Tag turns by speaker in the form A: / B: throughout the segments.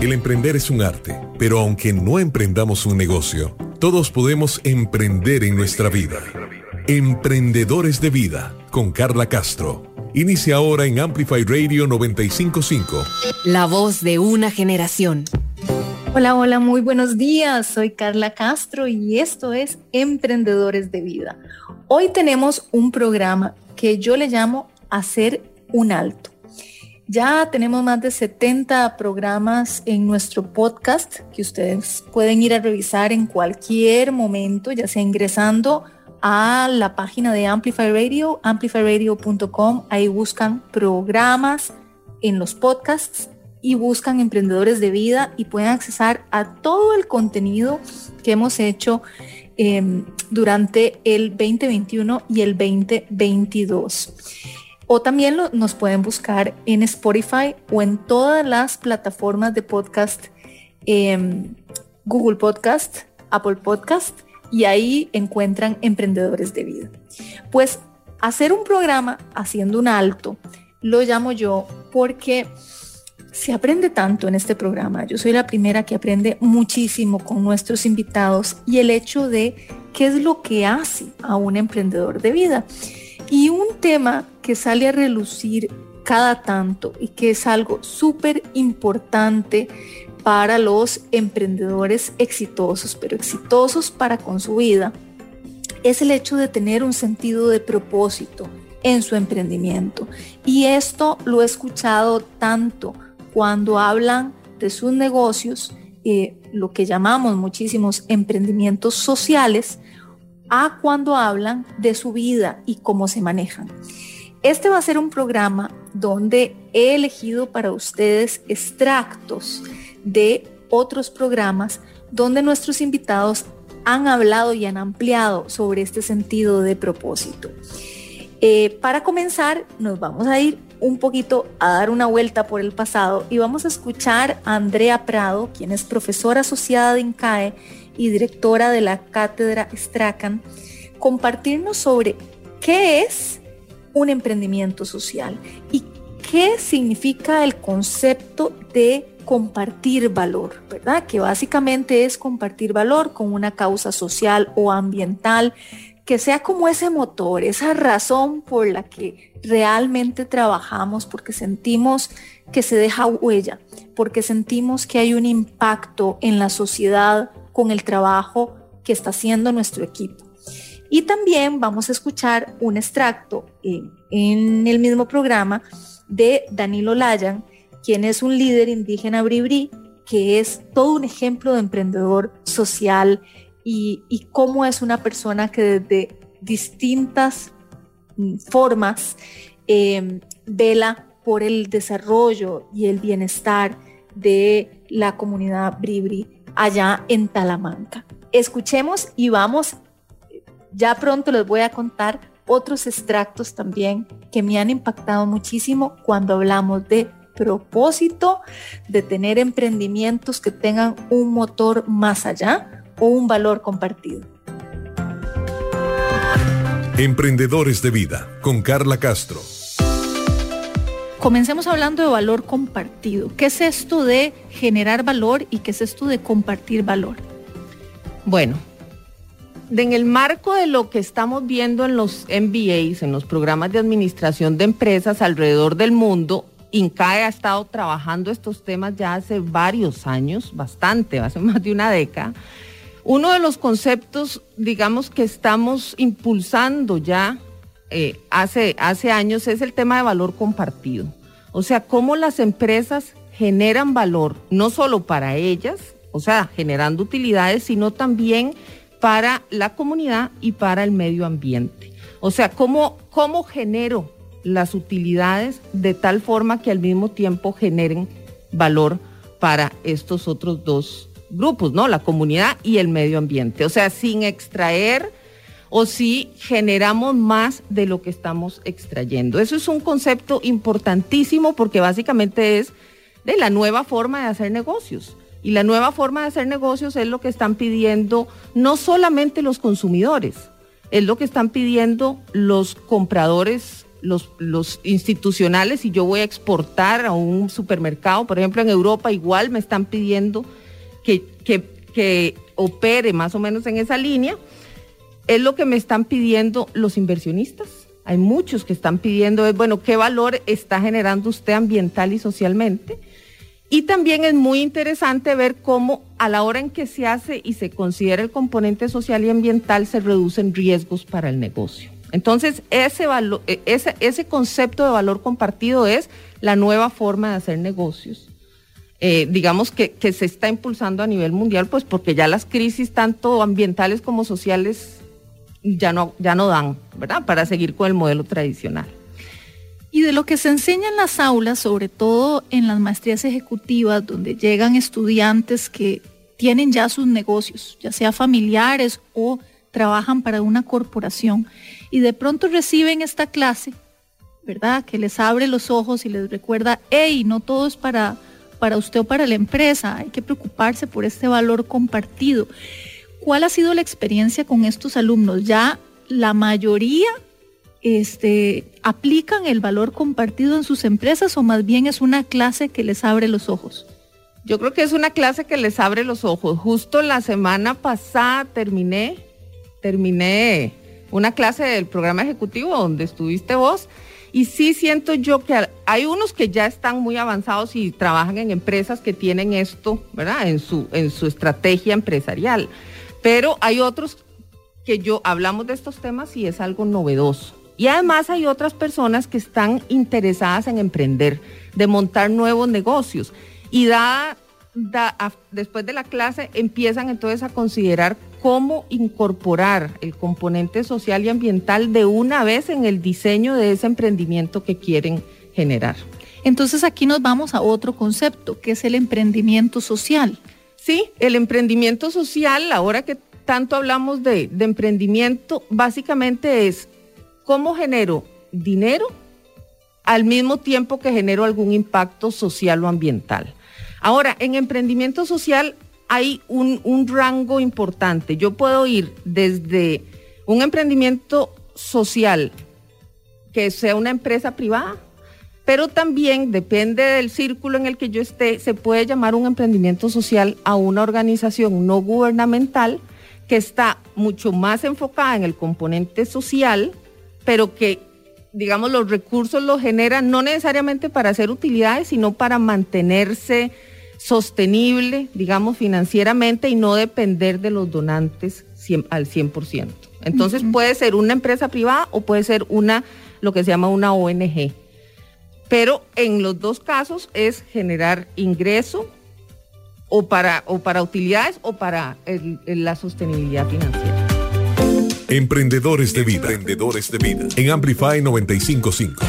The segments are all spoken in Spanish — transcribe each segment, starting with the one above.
A: El emprender es un arte, pero aunque no emprendamos un negocio, todos podemos emprender en nuestra vida. Emprendedores de Vida, con Carla Castro. Inicia ahora en Amplify Radio 955.
B: La voz de una generación.
C: Hola, hola, muy buenos días. Soy Carla Castro y esto es Emprendedores de Vida. Hoy tenemos un programa que yo le llamo Hacer un Alto. Ya tenemos más de 70 programas en nuestro podcast que ustedes pueden ir a revisar en cualquier momento, ya sea ingresando a la página de Amplify Radio, amplifyradio.com. Ahí buscan programas en los podcasts y buscan emprendedores de vida y pueden accesar a todo el contenido que hemos hecho em, durante el 2021 y el 2022. O también nos pueden buscar en Spotify o en todas las plataformas de podcast, em, Google Podcast, Apple Podcast, y ahí encuentran emprendedores de vida. Pues hacer un programa haciendo un alto, lo llamo yo porque se aprende tanto en este programa. Yo soy la primera que aprende muchísimo con nuestros invitados y el hecho de qué es lo que hace a un emprendedor de vida. Y un tema que sale a relucir cada tanto y que es algo súper importante para los emprendedores exitosos, pero exitosos para con su vida, es el hecho de tener un sentido de propósito en su emprendimiento. Y esto lo he escuchado tanto cuando hablan de sus negocios, eh, lo que llamamos muchísimos emprendimientos sociales, a cuando hablan de su vida y cómo se manejan. Este va a ser un programa donde he elegido para ustedes extractos de otros programas donde nuestros invitados han hablado y han ampliado sobre este sentido de propósito. Eh, para comenzar, nos vamos a ir un poquito a dar una vuelta por el pasado y vamos a escuchar a Andrea Prado, quien es profesora asociada de INCAE y directora de la cátedra Strachan, compartirnos sobre qué es un emprendimiento social y qué significa el concepto de compartir valor, ¿verdad? Que básicamente es compartir valor con una causa social o ambiental que sea como ese motor, esa razón por la que realmente trabajamos, porque sentimos que se deja huella, porque sentimos que hay un impacto en la sociedad con el trabajo que está haciendo nuestro equipo. Y también vamos a escuchar un extracto en, el mismo programa de Danilo Layan, quien es un líder indígena bribri, que es todo un ejemplo de emprendedor social y, cómo es una persona que desde distintas mm, formas em, vela por el desarrollo y el bienestar de la comunidad Bribri allá en Talamanca. Escuchemos y vamos, ya pronto les voy a contar otros extractos también que me han impactado muchísimo cuando hablamos de propósito, de tener emprendimientos que tengan un motor más allá o un valor compartido.
A: Emprendedores de Vida con Carla Castro.
C: Comencemos hablando de valor compartido. ¿Qué es esto de generar valor y qué es esto de compartir valor?
D: Bueno, en el marco de lo que estamos viendo en los MBAs, en los programas de administración de empresas alrededor del mundo, INCAE ha estado trabajando estos temas ya hace varios años, bastante, hace más de una década. Uno de los conceptos, digamos, que estamos impulsando ya eh, hace, hace años es el tema de valor compartido. O sea, cómo las empresas generan valor, no solo para ellas, o sea, generando utilidades, sino también para la comunidad y para el medio ambiente. O sea, cómo, cómo genero las utilidades de tal forma que al mismo tiempo generen valor para estos otros dos grupos, ¿no? La comunidad y el medio ambiente. O sea, sin extraer o si generamos más de lo que estamos extrayendo. Eso es un concepto importantísimo porque básicamente es de la nueva forma de hacer negocios. Y la nueva forma de hacer negocios es lo que están pidiendo no solamente los consumidores, es lo que están pidiendo los compradores los, institucionales, y yo voy a exportar a un supermercado, por ejemplo, en Europa igual me están pidiendo que, que, que opere más o menos en esa línea, es lo que me están pidiendo los inversionistas. Hay muchos que están pidiendo, bueno, ¿qué valor está generando usted ambiental y socialmente? Y también es muy interesante ver cómo a la hora en que se hace y se considera el componente social y ambiental se reducen riesgos para el negocio. Entonces, ese, e, ese, ese concepto de valor compartido es la nueva forma de hacer negocios. Eh, digamos que, que, se está impulsando a nivel mundial, pues porque ya las crisis, tanto ambientales como sociales, ya no, ya no dan, ¿verdad? Para seguir con el modelo tradicional.
C: Y de lo que se enseña en las aulas, sobre todo en las maestrías ejecutivas, donde llegan estudiantes que tienen ya sus negocios, ya sea familiares o trabajan para una corporación, y de pronto reciben esta clase, ¿verdad? Que les abre los ojos y les recuerda, hey, no todo es para, para usted o para la empresa, hay que preocuparse por este valor compartido. ¿Cuál ha sido la experiencia con estos alumnos? Ya la mayoría este, aplican el valor compartido en sus empresas o más bien es una clase que les abre los ojos?
D: Yo creo que es una clase que les abre los ojos. Justo la semana pasada terminé, terminé una clase del programa ejecutivo donde estuviste vos y sí siento yo que hay unos que ya están muy avanzados y trabajan en empresas que tienen esto, ¿verdad? En su, en su estrategia empresarial. Pero hay otros que yo hablamos de estos temas y es algo novedoso. Y además hay otras personas que están interesadas en emprender, de montar nuevos negocios. Y después de la clase empiezan entonces a considerar cómo incorporar el componente social y ambiental de una vez en el diseño de ese emprendimiento que quieren generar.
C: Entonces aquí nos vamos a otro concepto, que es el emprendimiento social.
D: Sí, el emprendimiento social, ahora que tanto hablamos de, emprendimiento, básicamente es ¿Cómo genero dinero al mismo tiempo que genero algún impacto social o ambiental? Ahora, en emprendimiento social hay un rango importante. Yo puedo ir desde un emprendimiento social que sea una empresa privada, pero también depende del círculo en el que yo esté, se puede llamar un emprendimiento social a una organización no gubernamental que está mucho más enfocada en el componente social pero que, digamos, los recursos los generan no necesariamente para hacer utilidades, sino para mantenerse sostenible, digamos, financieramente y no depender de los donantes al 100%. Entonces puede ser una empresa privada o puede ser una, lo que se llama una ONG. Pero en los dos casos es generar ingreso o para, o para utilidades o para la sostenibilidad financiera.
A: Emprendedores de vida. Emprendedores de vida. En Amplify 955.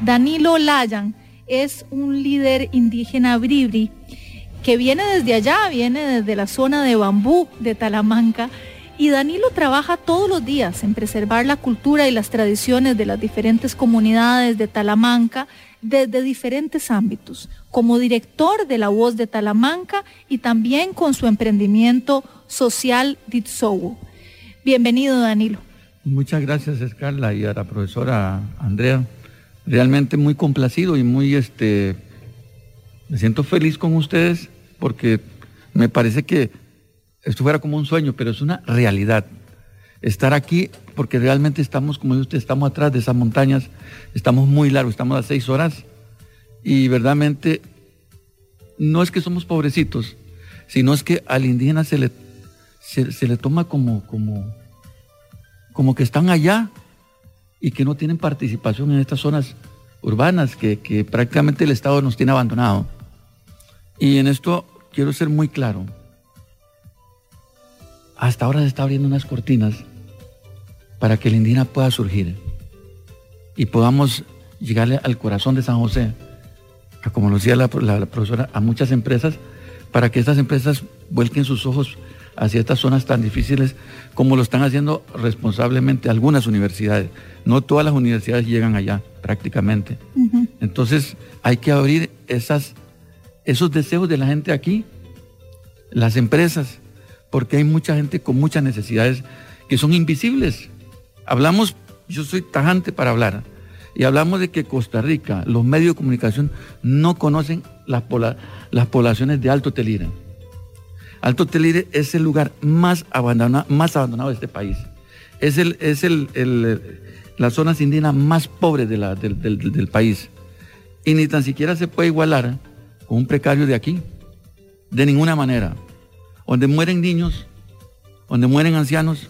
C: Danilo Layan es un líder indígena bribri que viene desde allá, viene desde la zona de bambú de Talamanca. Y Danilo trabaja todos los días en preservar la cultura y las tradiciones de las diferentes comunidades de Talamanca desde diferentes ámbitos, como director de La Voz de Talamanca y también con su emprendimiento social Ditsowu. Bienvenido, Danilo.
E: Muchas gracias, Escarla, y a la profesora Andrea. Realmente muy complacido y muy, este, me siento feliz con ustedes porque me parece que esto fuera como un sueño, pero es una realidad. Estar aquí porque realmente estamos, como usted, estamos atrás de esas montañas, estamos muy largos, estamos a seis horas y verdaderamente no es que somos pobrecitos, sino es que al indígena se le se, le toma como, como, como que están allá y que no tienen participación en estas zonas urbanas que prácticamente el Estado nos tiene abandonado. Y en esto quiero ser muy claro. Hasta ahora se está abriendo unas cortinas para que el indígena pueda surgir y podamos llegarle al corazón de San José, como lo decía la, la profesora, a muchas empresas, para que estas empresas vuelquen sus ojos hacia estas zonas tan difíciles como lo están haciendo responsablemente algunas universidades. No todas las universidades llegan allá prácticamente. Entonces hay que abrir esas, esos deseos de la gente aquí, las empresas, porque hay mucha gente con muchas necesidades que son invisibles. Hablamos, yo soy tajante para hablar. Y hablamos de que Costa Rica, los medios de comunicación no conocen las, las poblaciones de Alto Telire. Alto Telire es el lugar más abandonado, más abandonado de este país. Es, el, es el, la zona indígena más pobre de del, país. Y ni tan siquiera se puede igualar con un precario de aquí. De ninguna manera. Donde mueren niños, donde mueren ancianos,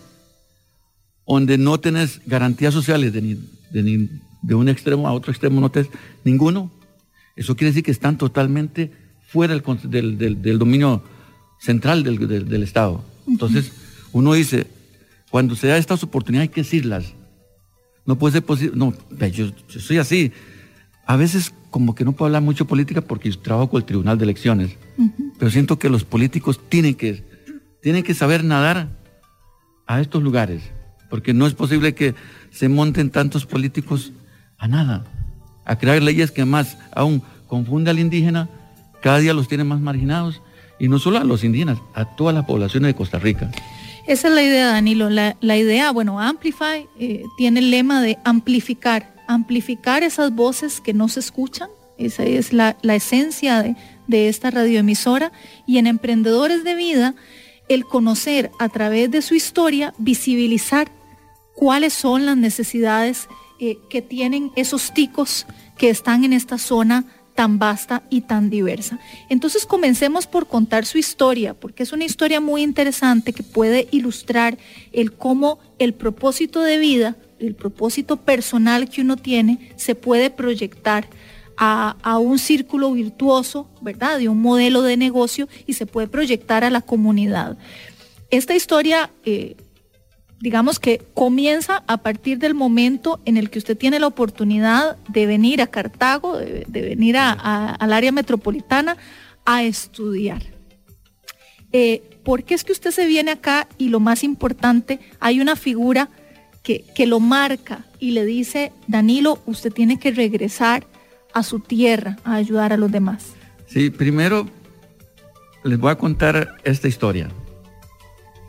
E: donde no tenés garantías sociales de, de, un extremo a otro extremo, no tenés ninguno. Eso quiere decir que están totalmente fuera del, dominio central del, Estado. Entonces, uno dice, cuando se da estas oportunidades hay que decirlas. No puede ser posible, no, yo, soy así. A veces como que no puedo hablar mucho política porque trabajo con el Tribunal de Elecciones, pero siento que los políticos tienen que, tienen que saber nadar a estos lugares porque no es posible que se monten tantos políticos a nada, a crear leyes que más aún confunde al indígena, cada día los tiene más marginados, y no solo a los indígenas, a todas las poblaciones de Costa Rica.
C: Esa es la idea, Danilo. La, idea, bueno, Amplify eh, tiene el lema de amplificar, amplificar esas voces que no se escuchan. Esa es la, esencia de, de esta radioemisora. Y en Emprendedores de Vida, el conocer a través de su historia, visibilizar cuáles son las necesidades eh, que tienen esos ticos que están en esta zona tan vasta y tan diversa. Entonces comencemos por contar su historia, porque es una historia muy interesante que puede ilustrar el cómo el propósito de vida, el propósito personal que uno tiene, se puede proyectar a, un círculo virtuoso, ¿verdad? De un modelo de negocio y se puede proyectar a la comunidad. Esta historia eh, digamos que comienza a partir del momento en el que usted tiene la oportunidad de venir a Cartago, de, venir al área metropolitana a estudiar. Eh, ¿Por qué es que usted se viene acá y lo más importante, hay una figura que, que lo marca y le dice, Danilo, usted tiene que regresar a su tierra a ayudar a los demás?
E: Sí, primero les voy a contar esta historia.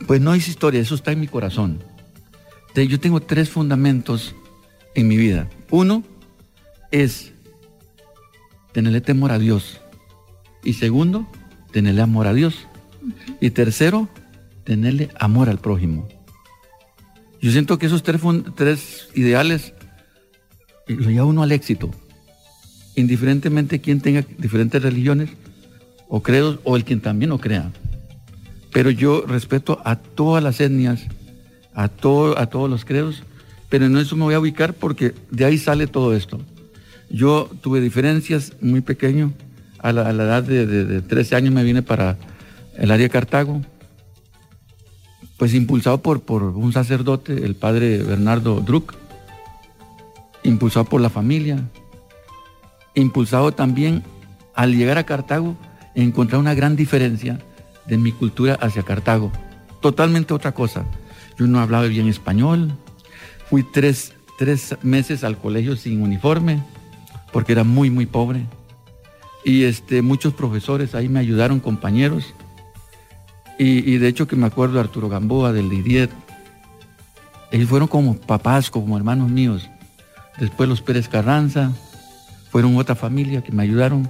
E: Pues no es historia, eso está en mi corazón. Yo tengo tres fundamentos en mi vida. Uno es tenerle temor a Dios. Y segundo, tenerle amor a Dios. Y tercero, tenerle amor al prójimo. Yo siento que esos tres, tres ideales lo lleva uno al éxito. Indiferentemente quien tenga diferentes religiones o credos o el quien también lo crea. Pero yo respeto a todas las etnias, a, a todos los credos, pero en eso me voy a ubicar porque de ahí sale todo esto. Yo tuve diferencias muy pequeño, a la, edad de, 13 años me vine para el área de Cartago, pues impulsado por, por un sacerdote, el padre Bernardo Druck, impulsado por la familia, impulsado también al llegar a Cartago, encontrar una gran diferencia de mi cultura hacia Cartago. Totalmente otra cosa. Yo no hablaba bien español. Fui tres, meses al colegio sin uniforme porque era muy, muy pobre. Y este, muchos profesores ahí me ayudaron, compañeros. Y, de hecho que me acuerdo de Arturo Gamboa, del Didier. Ellos fueron como papás, como hermanos míos. Después los Pérez Carranza, fueron otra familia que me ayudaron.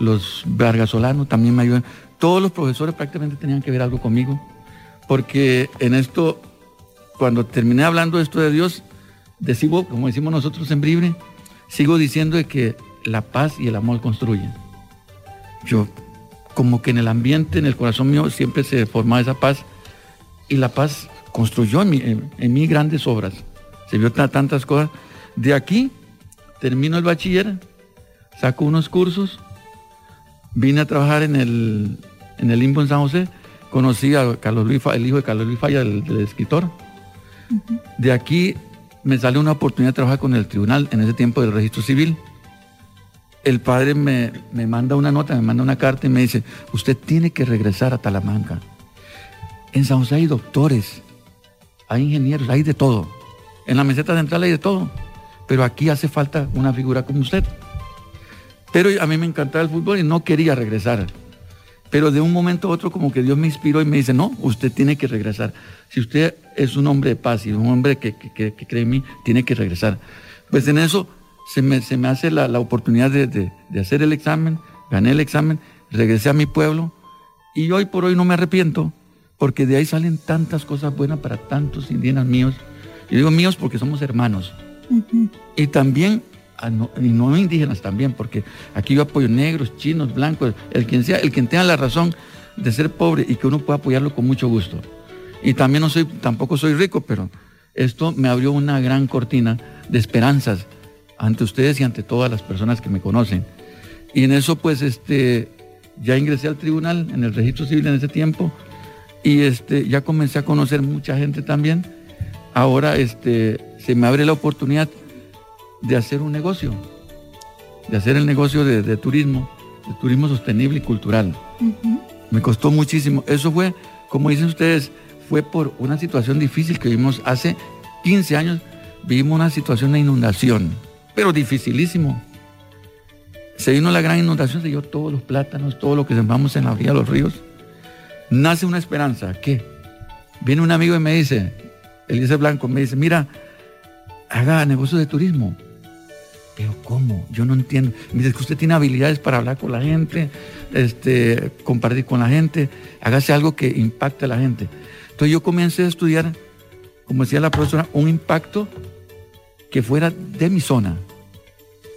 E: Los Vargasolanos también me ayudaron todos los profesores prácticamente tenían que ver algo conmigo, porque en esto, cuando terminé hablando de esto de Dios, sigo, como decimos nosotros en Bribre, sigo diciendo de que la paz y el amor construyen. Yo, como que en el ambiente, en el corazón mío, siempre se formaba esa paz, y la paz construyó en mí, grandes obras. Se vio tantas cosas. De aquí termino el bachiller, saco unos cursos, vine a trabajar en el, en el limbo en San José, conocí a Carlos Luis, el hijo de Carlos Luis Falla, el, escritor. De aquí me sale una oportunidad de trabajar con el tribunal en ese tiempo del registro civil. El padre me, manda una nota, me manda una carta y me dice, usted tiene que regresar a Talamanca. En San José hay doctores, hay ingenieros, hay de todo. En la meseta central hay de todo. Pero aquí hace falta una figura como usted. Pero a mí me encantaba el fútbol y no quería regresar. Pero de un momento a otro como que Dios me inspiró y me dice, no, usted tiene que regresar. Si usted es un hombre de paz y un hombre que, cree en mí, tiene que regresar. Pues en eso se me, se me hace la, oportunidad de, de, hacer el examen, gané el examen, regresé a mi pueblo y hoy por hoy no me arrepiento porque de ahí salen tantas cosas buenas para tantos indígenas míos. Y digo míos porque somos hermanos. Y también, ah, y no indígenas también, porque aquí yo apoyo negros, chinos, blancos, el quien sea, el quien tenga la razón de ser pobre y que uno pueda apoyarlo con mucho gusto. Y también no soy, tampoco soy rico, pero esto me abrió una gran cortina de esperanzas ante ustedes y ante todas las personas que me conocen. Y en eso pues este, ya ingresé al tribunal en el registro civil en ese tiempo y este, ya comencé a conocer mucha gente también. Ahora este, se me abre la oportunidad de hacer un negocio, de hacer el negocio de, turismo, de turismo sostenible y cultural. Me costó muchísimo. Eso fue, como dicen ustedes, fue por una situación difícil que vimos hace 15 años. Vivimos una situación de inundación, pero dificilísimo. Se vino la gran inundación, se dio todos los plátanos, todo lo que sembramos en la orilla de los ríos nace una esperanza. ¿Qué? Viene un amigo y me dice, Eliezer Blanco, me dice, mira, haga negocio de turismo. Pero ¿cómo? Yo no entiendo. Me dice que usted tiene habilidades para hablar con la gente, este, compartir con la gente, hágase algo que impacte a la gente. Entonces yo comencé a estudiar, como decía la profesora, un impacto que fuera de mi zona.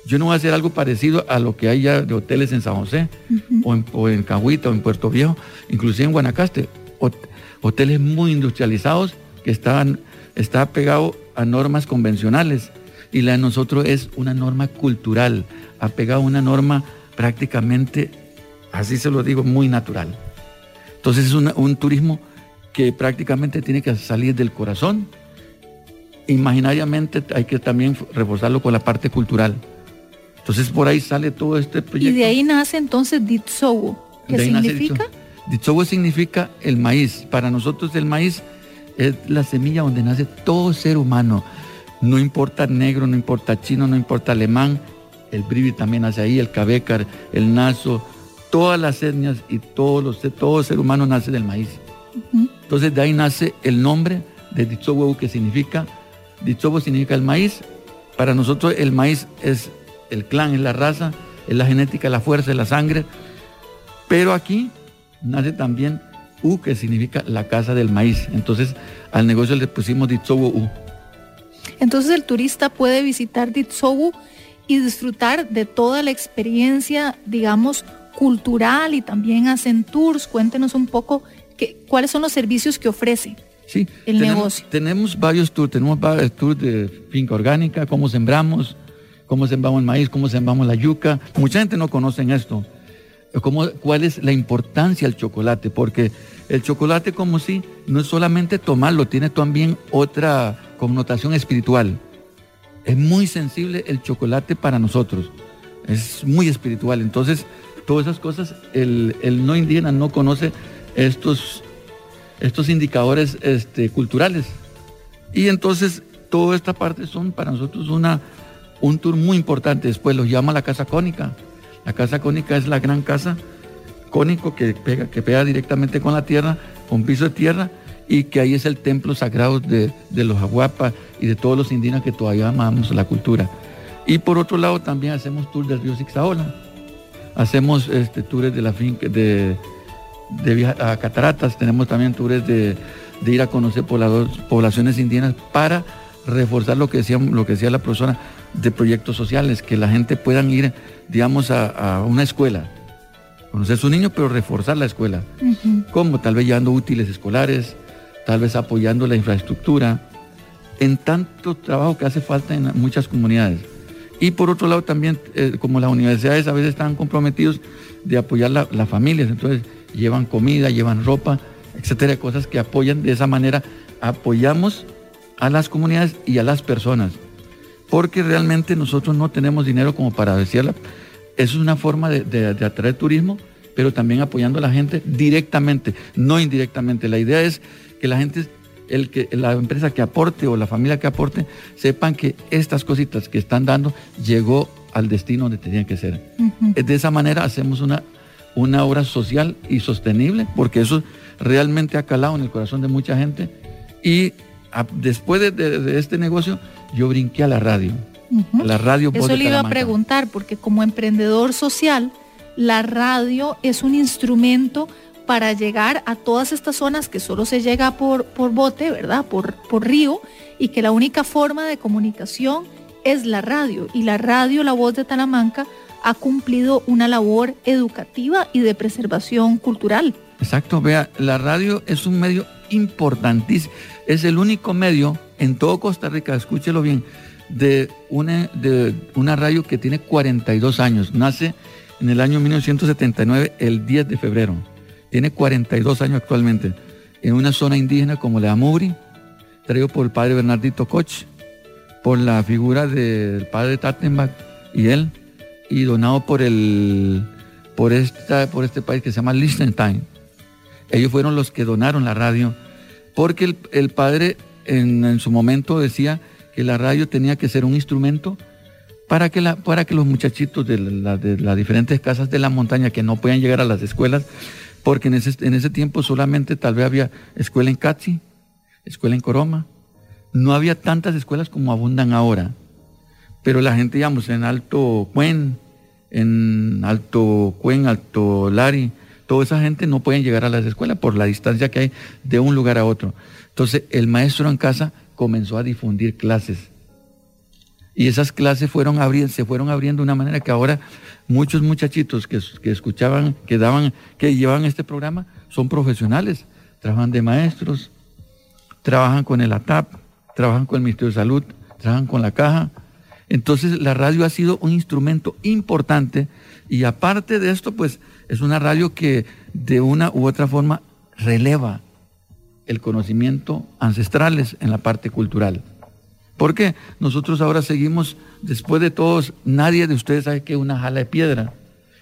E: Yo no voy a hacer algo parecido a lo que hay ya de hoteles en San José, o, en, o, en, Cahuita, o en Puerto Viejo, inclusive en Guanacaste. hoteles muy industrializados que estaban, está pegado a normas convencionales. Y la de nosotros es una norma cultural, apegado a una norma prácticamente, así se lo digo, muy natural. Entonces es un turismo que prácticamente tiene que salir del corazón. Imaginariamente hay que también reforzarlo con la parte cultural. Entonces por ahí sale todo este proyecto.
C: Y de ahí nace entonces Ditsowo. ¿Qué significa?
E: Ditsowo significa el maíz. Para nosotros el maíz es la semilla donde nace todo ser humano. No importa negro, no importa chino, no importa alemán. El bribi también nace ahí, el cabecar, el naso, todas las etnias y todos los, todo ser humano nace del maíz. Entonces de ahí nace el nombre de Ditsowo que significa, Ditsowo significa el maíz. Para nosotros el maíz es el clan, es la raza, es la genética, la fuerza, es la sangre. Pero aquí nace también U, que significa la casa del maíz. Entonces al negocio le pusimos Ditsowu U.
C: Entonces el turista puede visitar Ditsowu y disfrutar de toda la experiencia, digamos, cultural y también hacen tours. Cuéntenos un poco cuáles son los servicios que ofrece.
E: Sí, el negocio. Tenemos varios tours, tenemos varios tours de finca orgánica, cómo sembramos, cómo sembramos el maíz, cómo sembramos la yuca. Mucha gente no conoce esto. Cómo, ¿Cuál es la importancia del chocolate? Porque el chocolate como si no es solamente tomarlo, tiene también otra connotación espiritual. Es muy sensible el chocolate para nosotros. Es muy espiritual. Entonces, todas esas cosas, el, no indígena no conoce estos, estos indicadores este, culturales. Y entonces, toda esta parte son para nosotros una un tour muy importante. Después lo llama la Casa Cónica. La Casa Cónica es la gran casa cónico que pega, que pega directamente con la tierra, con piso de tierra, y que ahí es el templo sagrado de, los aguapas y de todos los indígenas que todavía amamos la cultura. Y por otro lado también hacemos tours del río Sixaola. Hacemos este, tours de la finca, de, de a cataratas, tenemos también tours de, ir a conocer poblaciones indígenas para reforzar lo que decía, lo que decía la profesora, de proyectos sociales, que la gente puedan ir, digamos, a, una escuela, conocer a su niño, pero reforzar la escuela. Como tal vez llevando útiles escolares, tal vez apoyando la infraestructura, en tanto trabajo que hace falta en muchas comunidades. Y por otro lado también, eh, como las universidades a veces están comprometidos de apoyar las familias, entonces llevan comida, llevan ropa, etcétera, cosas que apoyan de esa manera. Apoyamos a las comunidades y a las personas porque realmente nosotros no tenemos dinero como para decirla. Es una forma de, atraer turismo, pero también apoyando a la gente directamente, no indirectamente. La idea es que la gente, el que, la empresa que aporte o la familia que aporte, sepan que estas cositas que están dando llegó al destino donde tenían que ser. De esa manera hacemos una, una obra social y sostenible, porque eso realmente ha calado en el corazón de mucha gente. Y después de, este negocio, yo brinqué a la radio. La radio
C: Eso le iba a preguntar, porque como emprendedor social, la radio es un instrumento para llegar a todas estas zonas que solo se llega por, por bote, ¿verdad? Por, por río, y que la única forma de comunicación es la radio. Y la radio, la voz de Talamanca, ha cumplido una labor educativa y de preservación cultural.
E: Exacto, vea, la radio es un medio importantísimo, es el único medio en todo Costa Rica, escúchelo bien, de una, de una radio que tiene 42 años, nace en el año 1979, el 10 de febrero, tiene 42 años actualmente, en una zona indígena como la Amuri, traído por el padre Bernardito Koch, por la figura del padre Tattenbach y él, y donado por el por esta por este país que se llama Liechtenstein. Ellos fueron los que donaron la radio, porque el, padre en, su momento decía que la radio tenía que ser un instrumento para que, la, para que los muchachitos de, las diferentes casas de la montaña que no podían llegar a las escuelas, porque en ese, en ese tiempo solamente tal vez había escuela en Catsi, escuela en Coroma, no había tantas escuelas como abundan ahora, pero la gente, digamos, en Alto Cuen, en Alto Cuen, Alto Lari, toda esa gente no pueden llegar a las escuelas por la distancia que hay de un lugar a otro. Entonces el maestro en casa comenzó a difundir clases. Y esas clases fueron se fueron abriendo de una manera que ahora muchos muchachitos que, que, escuchaban, que daban, que llevaban este programa, son profesionales, trabajan de maestros, trabajan con el ATAP, trabajan con el Ministerio de Salud, trabajan con la caja. Entonces la radio ha sido un instrumento importante y aparte de esto, pues es una radio que de una u otra forma releva el conocimiento ancestrales en la parte cultural. Porque nosotros ahora seguimos, después de todos, nadie de ustedes sabe qué es una jala de piedra.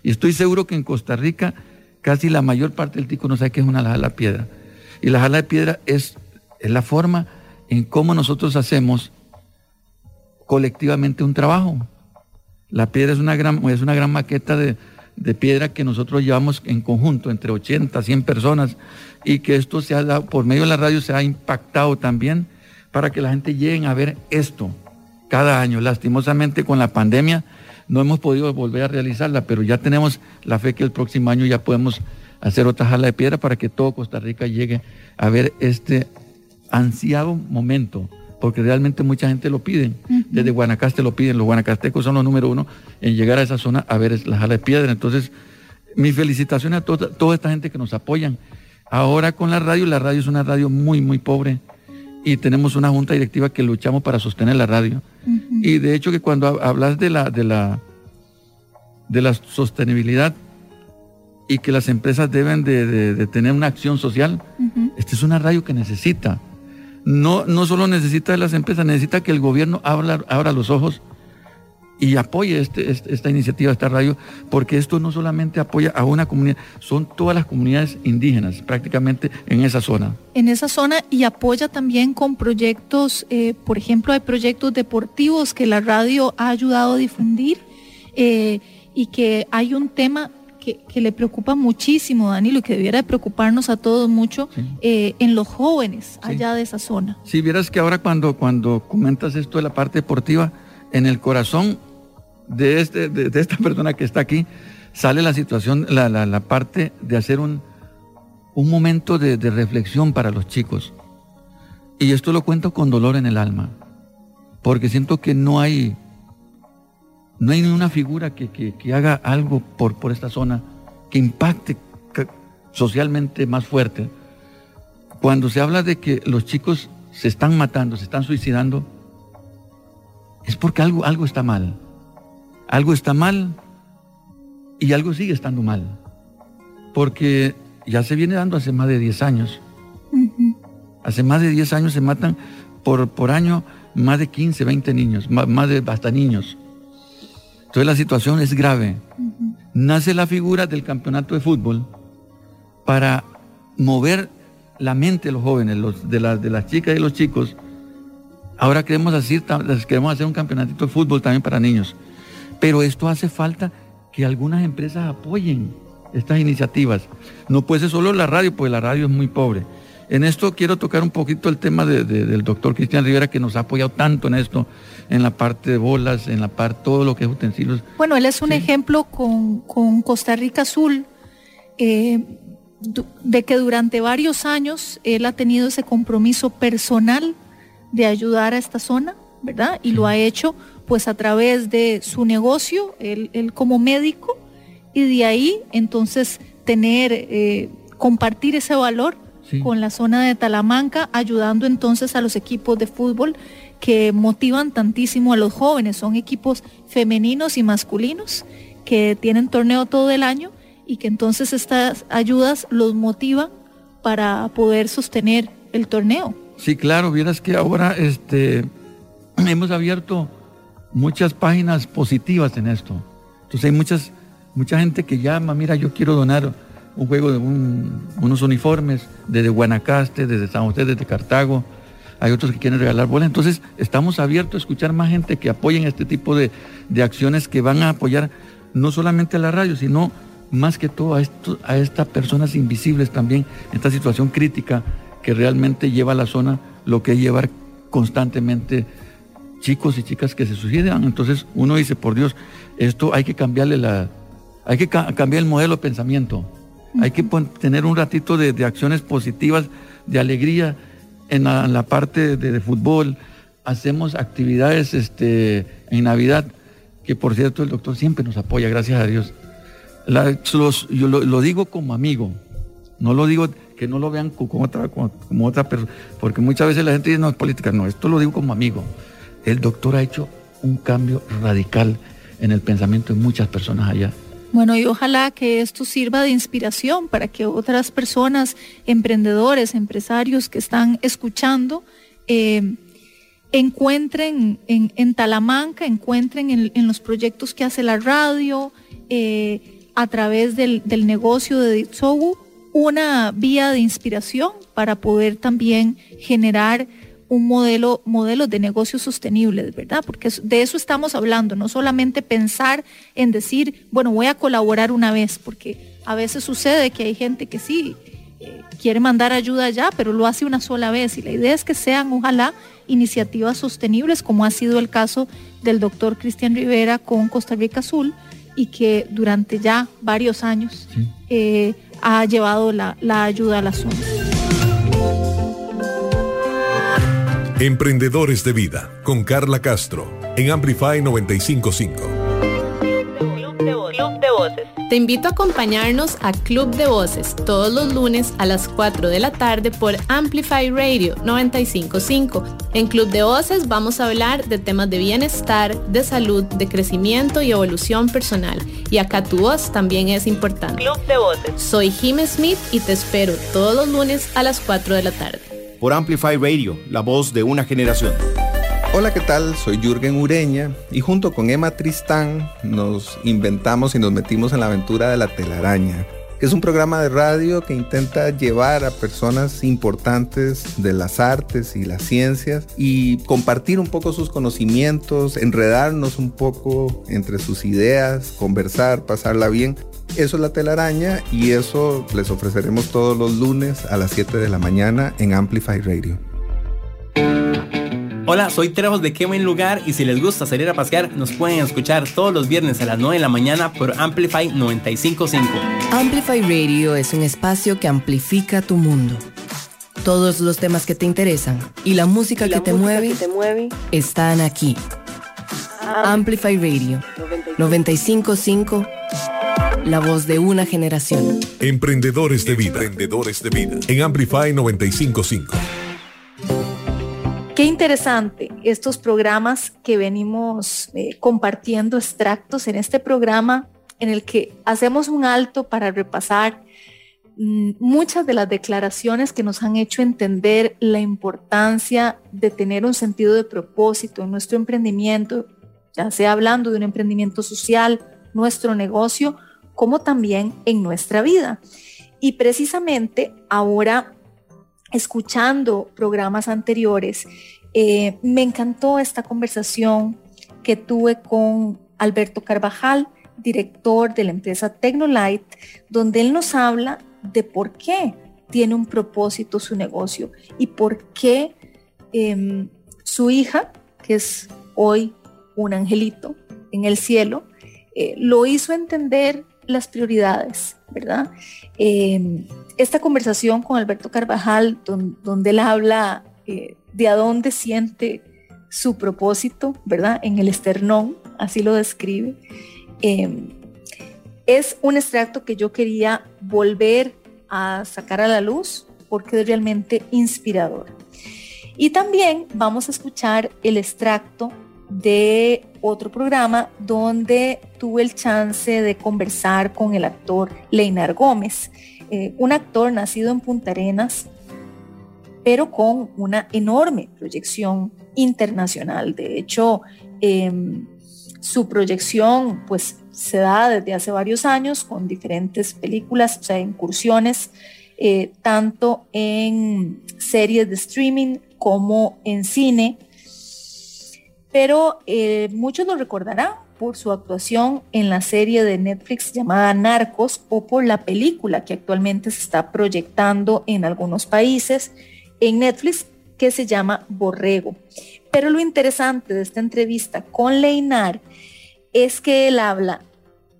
E: Y estoy seguro que en Costa Rica casi la mayor parte del tico no sabe qué es una jala de piedra. Y la jala de piedra es, es la forma en cómo nosotros hacemos colectivamente un trabajo. La piedra es una gran, es una gran maqueta de, de piedra que nosotros llevamos en conjunto, entre 80, 100 personas, y que esto se ha dado, por medio de la radio se ha impactado también para que la gente llegue a ver esto cada año. Lastimosamente con la pandemia no hemos podido volver a realizarla, pero ya tenemos la fe que el próximo año ya podemos hacer otra jala de piedra para que todo Costa Rica llegue a ver este ansiado momento, porque realmente mucha gente lo pide. Desde Guanacaste lo piden, los guanacastecos son los número uno en llegar a esa zona a ver la jala de piedra. Entonces, mis felicitaciones a toda, toda esta gente que nos apoyan. Ahora con la radio, la radio es una radio muy, muy pobre y tenemos una junta directiva que luchamos para sostener la radio. Y de hecho que cuando hablas de la, de la, de la sostenibilidad y que las empresas deben de, tener una acción social, esta es una radio que necesita no, no solo necesita de las empresas, necesita que el gobierno abra, abra los ojos y apoye este, este, esta iniciativa, esta radio, porque esto no solamente apoya a una comunidad, son todas las comunidades indígenas prácticamente en esa zona.
C: En esa zona y apoya también con proyectos, eh, por ejemplo, hay proyectos deportivos que la radio ha ayudado a difundir eh, y que hay un tema que, le preocupa muchísimo, Danilo, y que debiera de preocuparnos a todos mucho eh, en los jóvenes allá de esa zona.
E: Si vieras que ahora cuando, cuando comentas esto de la parte deportiva, en el corazón de, este, de, esta persona que está aquí, sale la situación, la, la, parte de hacer un, un momento de, reflexión para los chicos. Y esto lo cuento con dolor en el alma, porque siento que no hay no hay ninguna figura que, haga algo por, por esta zona que impacte socialmente más fuerte. Cuando se habla de que los chicos se están matando, se están suicidando, es porque algo, algo está mal. Algo está mal y algo sigue estando mal. Porque ya se viene dando hace más de 10 años. Hace más de 10 años se matan por, por año más de 15, 20 niños, más de hasta niños. Entonces la situación es grave. Nace la figura del campeonato de fútbol para mover la mente de los jóvenes, de, de las chicas y los chicos. Ahora queremos hacer, queremos hacer un campeonato de fútbol también para niños. Pero esto hace falta que algunas empresas apoyen estas iniciativas. No puede ser solo la radio, porque la radio es muy pobre. En esto quiero tocar un poquito el tema del doctor Cristian Rivera, que nos ha apoyado tanto en esto, en la parte de bolas, en la parte, todo lo que es utensilios.
C: Bueno, él es un ejemplo con, Costa Rica Azul, eh, de que durante varios años él ha tenido ese compromiso personal de ayudar a esta zona, ¿verdad? Y lo ha hecho pues a través de su negocio, él, como médico, y de ahí entonces tener, eh, compartir ese valor con la zona de Talamanca, ayudando entonces a los equipos de fútbol que motivan tantísimo a los jóvenes. Son equipos femeninos y masculinos que tienen torneo todo el año y que entonces estas ayudas los motivan para poder sostener el torneo.
E: Sí, claro, vieras que ahora este, hemos abierto muchas páginas positivas en esto. Entonces hay muchas, mucha gente que llama, mira, yo quiero donar un juego de unos uniformes desde Guanacaste, desde San José, desde Cartago. Hay otros que quieren regalar bolas. Entonces estamos abiertos a escuchar más gente que apoyen este tipo de, acciones que van a apoyar no solamente a la radio, sino más que todo a, a estas personas invisibles también, esta situación crítica que realmente lleva a la zona lo que es llevar constantemente chicos y chicas que se suicidan. Entonces uno dice, por Dios, esto hay que cambiarle la, hay que cambiar el modelo de pensamiento. Hay que tener un ratito de, acciones positivas, de alegría en la, parte de, fútbol. Hacemos actividades este, en Navidad, que por cierto el doctor siempre nos apoya, gracias a Dios. yo lo, digo como amigo, no lo digo que no lo vean como otra, como, otra persona, porque muchas veces la gente dice, no, es política, no, esto lo digo como amigo. El doctor ha hecho un cambio radical en el pensamiento de muchas personas allá.
C: Bueno, y ojalá que esto sirva de inspiración para que otras personas, emprendedores, empresarios que están escuchando, eh, encuentren en, Talamanca, encuentren en, los proyectos que hace la radio, eh, a través del, negocio de Ditsogu, una vía de inspiración para poder también generar un modelo, modelo de negocios sostenibles, ¿verdad? Porque de eso estamos hablando, no solamente pensar en decir, bueno, voy a colaborar una vez, porque a veces sucede que hay gente que sí eh, quiere mandar ayuda ya, pero lo hace una sola vez. Y la idea es que sean, ojalá, iniciativas sostenibles, como ha sido el caso del doctor Cristian Rivera con Costa Rica Azul, y que durante ya varios años eh, ha llevado la, la ayuda a la zona.
A: Emprendedores de Vida con Carla Castro en Amplify 955.
B: Te invito a acompañarnos a Club de Voces todos los lunes a las 4 de la tarde por Amplify Radio 955. En Club de Voces vamos a hablar de temas de bienestar, de salud, de crecimiento y evolución personal. Y acá tu voz también es importante. Club de Voces. Soy Jim Smith y te espero todos los lunes a las 4 de la tarde
F: por Amplify Radio, la voz de una generación.
G: Hola, ¿qué tal? Soy Jürgen Ureña y junto con Emma Tristán nos inventamos y nos metimos en la aventura de la telaraña, que es un programa de radio que intenta llevar a personas importantes de las artes y las ciencias y compartir un poco sus conocimientos, enredarnos un poco entre sus ideas, conversar, pasarla bien eso es la telaraña y eso les ofreceremos todos los lunes a las 7 de la mañana en Amplify Radio.
H: Hola, soy Trejos de Qué Buen Lugar y si les gusta salir a pasear, nos pueden escuchar todos los viernes a las 9 de la mañana por Amplify 955.
B: Amplify Radio es un espacio que amplifica tu mundo. Todos los temas que te interesan y la música, que, te mueve, que te mueve están aquí. Amplify Radio 955 la voz de una generación.
A: Emprendedores de vida. Emprendedores de vida. En Amplify 955.
C: Qué interesante estos programas que venimos eh, compartiendo extractos en este programa en el que hacemos un alto para repasar mm, muchas de las declaraciones que nos han hecho entender la importancia de tener un sentido de propósito en nuestro emprendimiento, ya sea hablando de un emprendimiento social, nuestro negocio como también en nuestra vida. Y precisamente ahora, escuchando programas anteriores, eh, me encantó esta conversación que tuve con Alberto Carvajal, director de la empresa Tecnolite, donde él nos habla de por qué tiene un propósito su negocio y por qué em, su hija, que es hoy un angelito en el cielo, eh, lo hizo entender las prioridades, ¿verdad? Em, esta conversación con Alberto Carvajal, donde él habla eh, de a dónde siente su propósito, ¿verdad? En el esternón, así lo describe. Em, es un extracto que yo quería volver a sacar a la luz porque es realmente inspirador. Y también vamos a escuchar el extracto de otro programa donde tuve el chance de conversar con el actor Leinar Gómez, eh, un actor nacido en Punta Arenas, pero con una enorme proyección internacional. De hecho, em, su proyección pues se da desde hace varios años con diferentes películas, o sea, incursiones, eh, tanto en series de streaming como en cine pero eh, muchos lo recordarán por su actuación en la serie de Netflix llamada Narcos o por la película que actualmente se está proyectando en algunos países en Netflix que se llama Borrego. Pero lo interesante de esta entrevista con Leinar es que él habla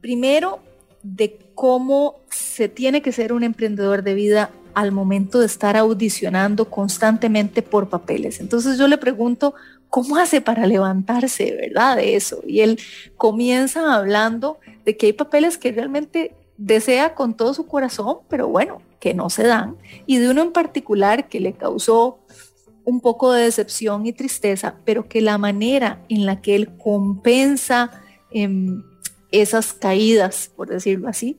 C: primero de cómo se tiene que ser un emprendedor de vida al momento de estar audicionando constantemente por papeles. Entonces yo le pregunto, ¿cómo hace para levantarse, verdad, de eso? Y él comienza hablando de que hay papeles que realmente desea con todo su corazón, pero bueno, que no se dan, y de uno en particular que le causó un poco de decepción y tristeza, pero que la manera en la que él compensa em, esas caídas, por decirlo así,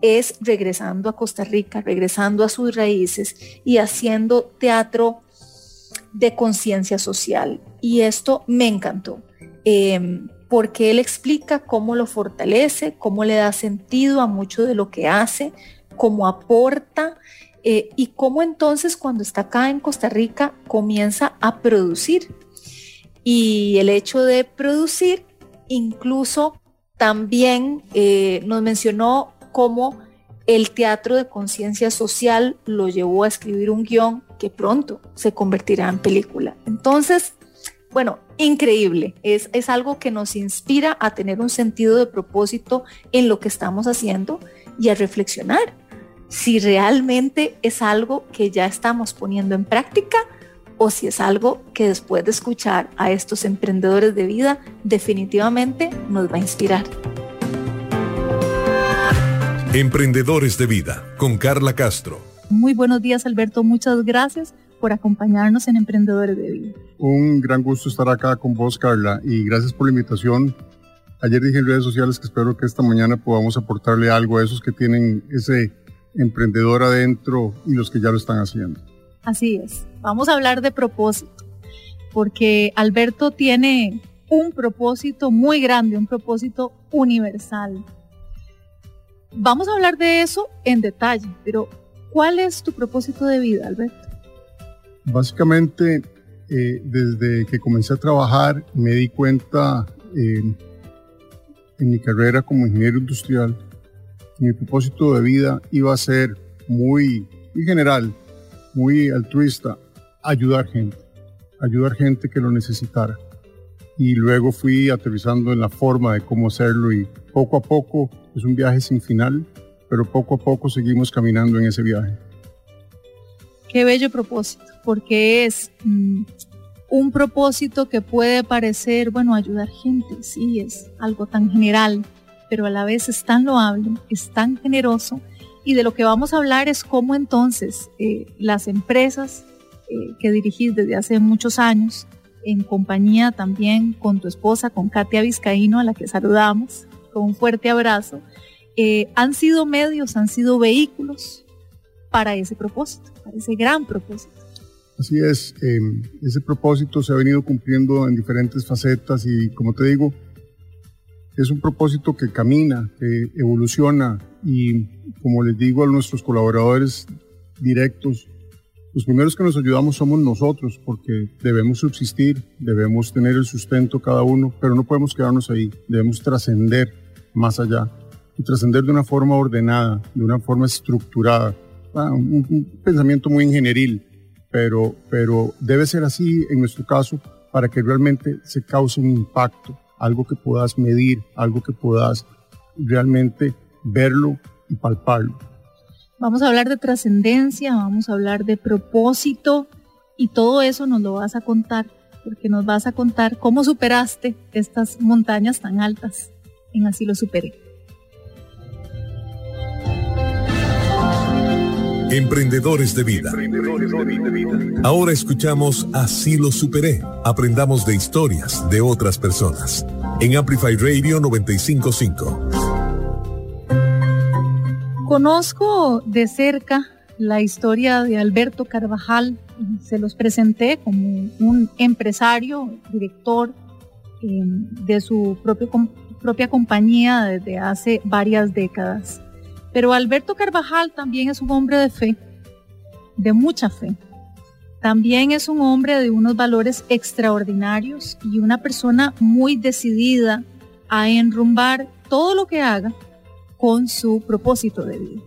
C: es regresando a Costa Rica, regresando a sus raíces y haciendo teatro de conciencia social. Y esto me encantó, em, porque él explica cómo lo fortalece, cómo le da sentido a mucho de lo que hace, cómo aporta eh, y cómo entonces cuando está acá en Costa Rica comienza a producir. Y el hecho de producir incluso también eh, nos mencionó cómo el teatro de conciencia social lo llevó a escribir un guion que pronto se convertirá en película. Entonces, bueno, increíble. Es, es algo que nos inspira a tener un sentido de propósito en lo que estamos haciendo y a reflexionar si realmente es algo que ya estamos poniendo en práctica o si es algo que después de escuchar a estos emprendedores de vida definitivamente nos va a inspirar.
A: Emprendedores de Vida con Carla Castro.
C: Muy buenos días Alberto, muchas gracias por acompañarnos en Emprendedores de Vida.
I: Un gran gusto estar acá con vos Carla y gracias por la invitación. Ayer dije en redes sociales que espero que esta mañana podamos aportarle algo a esos que tienen ese emprendedor adentro y los que ya lo están haciendo.
C: Así es, vamos a hablar de propósito, porque Alberto tiene un propósito muy grande, un propósito universal Vamos a hablar de eso en detalle, pero ¿cuál es tu propósito de vida, Alberto?
I: Básicamente, eh, desde que comencé a trabajar, me di cuenta eh, en mi carrera como ingeniero industrial, mi propósito de vida iba a ser muy, muy general, muy altruista, ayudar gente, ayudar gente que lo necesitara. Y luego fui aterrizando en la forma de cómo hacerlo y poco a poco es un viaje sin final, pero poco a poco seguimos caminando en ese viaje.
C: Qué bello propósito, porque es mm, un propósito que puede parecer, bueno, ayudar gente, sí, es algo tan general, pero a la vez es tan loable, es tan generoso, y de lo que vamos a hablar es cómo entonces eh, las empresas eh, que dirigís desde hace muchos años, en compañía también con tu esposa, con Katia Vizcaíno, a la que saludamos, con un fuerte abrazo, eh, han sido medios, han sido vehículos para ese propósito, para ese gran propósito.
I: Así es, em, ese propósito se ha venido cumpliendo en diferentes facetas y como te digo, es un propósito que camina, que evoluciona y como les digo a nuestros colaboradores directos, los primeros que nos ayudamos somos nosotros porque debemos subsistir, debemos tener el sustento cada uno, pero no podemos quedarnos ahí, debemos trascender más allá y trascender de una forma ordenada, de una forma estructurada. ah, un, pensamiento muy ingenieril, pero, pero debe ser así en nuestro caso para que realmente se cause un impacto, algo que puedas medir, algo que puedas realmente verlo y palparlo.
C: Vamos a hablar de trascendencia, vamos a hablar de propósito y todo eso nos lo vas a contar, porque nos vas a contar cómo superaste estas montañas tan altas en Así lo superé.
A: Emprendedores de vida. Ahora escuchamos Así lo superé. Aprendamos de historias de otras personas. En Amplify Radio 955.
C: Conozco de cerca la historia de Alberto Carvajal. Se los presenté como un empresario, director eh, de su propio, propia compañía desde hace varias décadas. Pero Alberto Carvajal también es un hombre de fe, de mucha fe. También es un hombre de unos valores extraordinarios y una persona muy decidida a enrumbar todo lo que haga con su propósito de vida.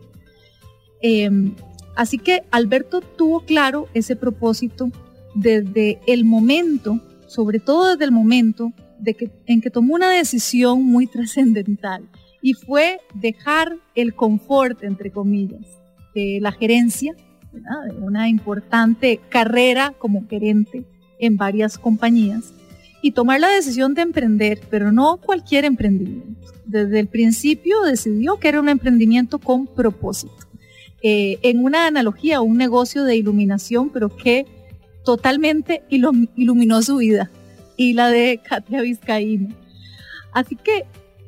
C: Em, así que Alberto tuvo claro ese propósito desde el momento, sobre todo desde el momento en que tomó una decisión muy trascendental y fue dejar el confort, entre comillas, de la gerencia, de una importante carrera como gerente en varias compañías y tomar la decisión de emprender, pero no cualquier emprendimiento. Desde el principio decidió que era un emprendimiento con propósito. Eh, en una analogía, un negocio de iluminación, pero que totalmente iluminó su vida y la de Katia Vizcaíno. Así que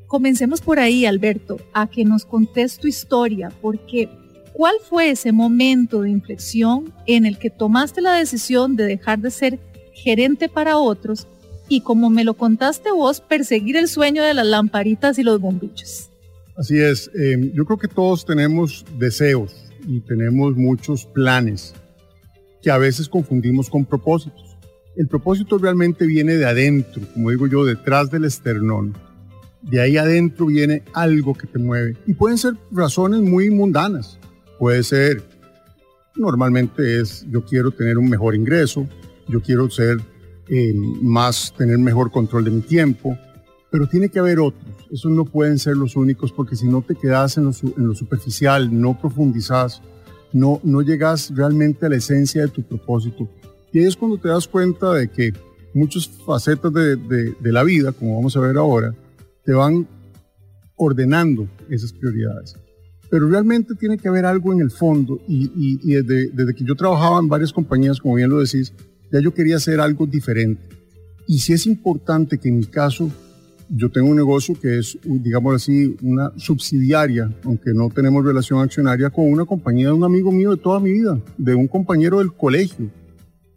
C: comencemos por ahí, Alberto, a que nos contes tu historia, porque ¿cuál fue ese momento de inflexión en el que tomaste la decisión de dejar de ser gerente para otros y, como me lo contaste vos, perseguir el sueño de las lamparitas y los bombillos?
I: Así es, em, yo creo que todos tenemos deseos y tenemos muchos planes que a veces confundimos con propósitos. El propósito realmente viene de adentro, como digo yo, detrás del esternón de ahí adentro viene algo que te mueve. Y pueden ser razones muy mundanas. Puede ser, normalmente es, yo quiero tener un mejor ingreso, yo quiero ser eh, más, tener mejor control de mi tiempo, pero tiene que haber otros. Esos no pueden ser los únicos porque si no te quedas en lo, en lo superficial, no profundizas, no, no llegas realmente a la esencia de tu propósito. Y es cuando te das cuenta de que muchas facetas de, de, la vida, como vamos a ver ahora, te van ordenando esas prioridades. Pero realmente tiene que haber algo en el fondo y, desde, desde, que yo trabajaba en varias compañías, como bien lo decís, ya yo quería hacer algo diferente. Y si es importante que en mi caso yo tengo un negocio que es, digamos así, una subsidiaria, aunque no tenemos relación accionaria, con una compañía de un amigo mío de toda mi vida, de un compañero del colegio,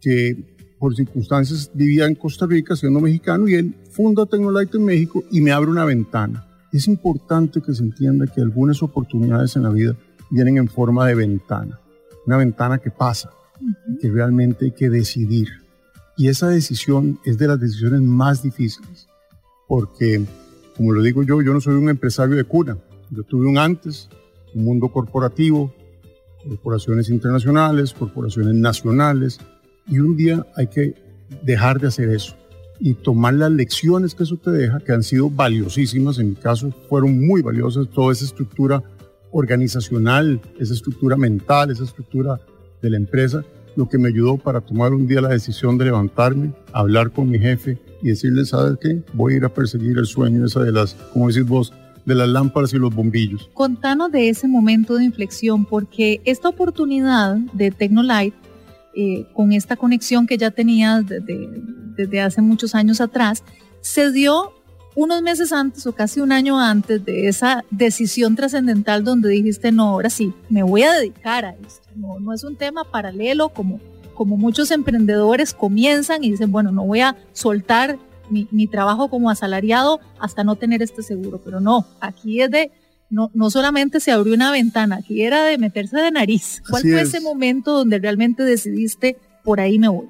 I: que por circunstancias vivía en Costa Rica siendo mexicano y él funda Tecnolite en México y me abre una ventana. Es importante que se entienda que algunas oportunidades en la vida vienen en forma de ventana, una ventana que pasa, que realmente hay que decidir. Y esa decisión es de las decisiones más difíciles, porque, como lo digo yo, yo no soy un empresario de cuna. Yo tuve un antes, un mundo corporativo, corporaciones internacionales, corporaciones nacionales, y un día hay que dejar de hacer eso y tomar las lecciones que eso te deja, que han sido valiosísimas, en mi caso fueron muy valiosas, toda esa estructura organizacional, esa estructura mental, esa estructura de la empresa, lo que me ayudó para tomar un día la decisión de levantarme, hablar con mi jefe y decirle, ¿sabes qué? Voy a ir a perseguir el sueño esa de las, como decís vos, de las lámparas y los bombillos.
C: Contanos de ese momento de inflexión, porque esta oportunidad de Tecnolight eh, con esta conexión que ya tenías desde, hace muchos años atrás, se dio unos meses antes o casi un año antes de esa decisión trascendental donde dijiste, no, ahora sí, me voy a dedicar a esto. No, no es un tema paralelo como, como muchos emprendedores comienzan y dicen, bueno, no voy a soltar mi, mi trabajo como asalariado hasta no tener este seguro. Pero no, aquí es de no, no solamente se abrió una ventana, aquí era de meterse de nariz. ¿Cuál fue ese momento donde realmente decidiste, por ahí me voy?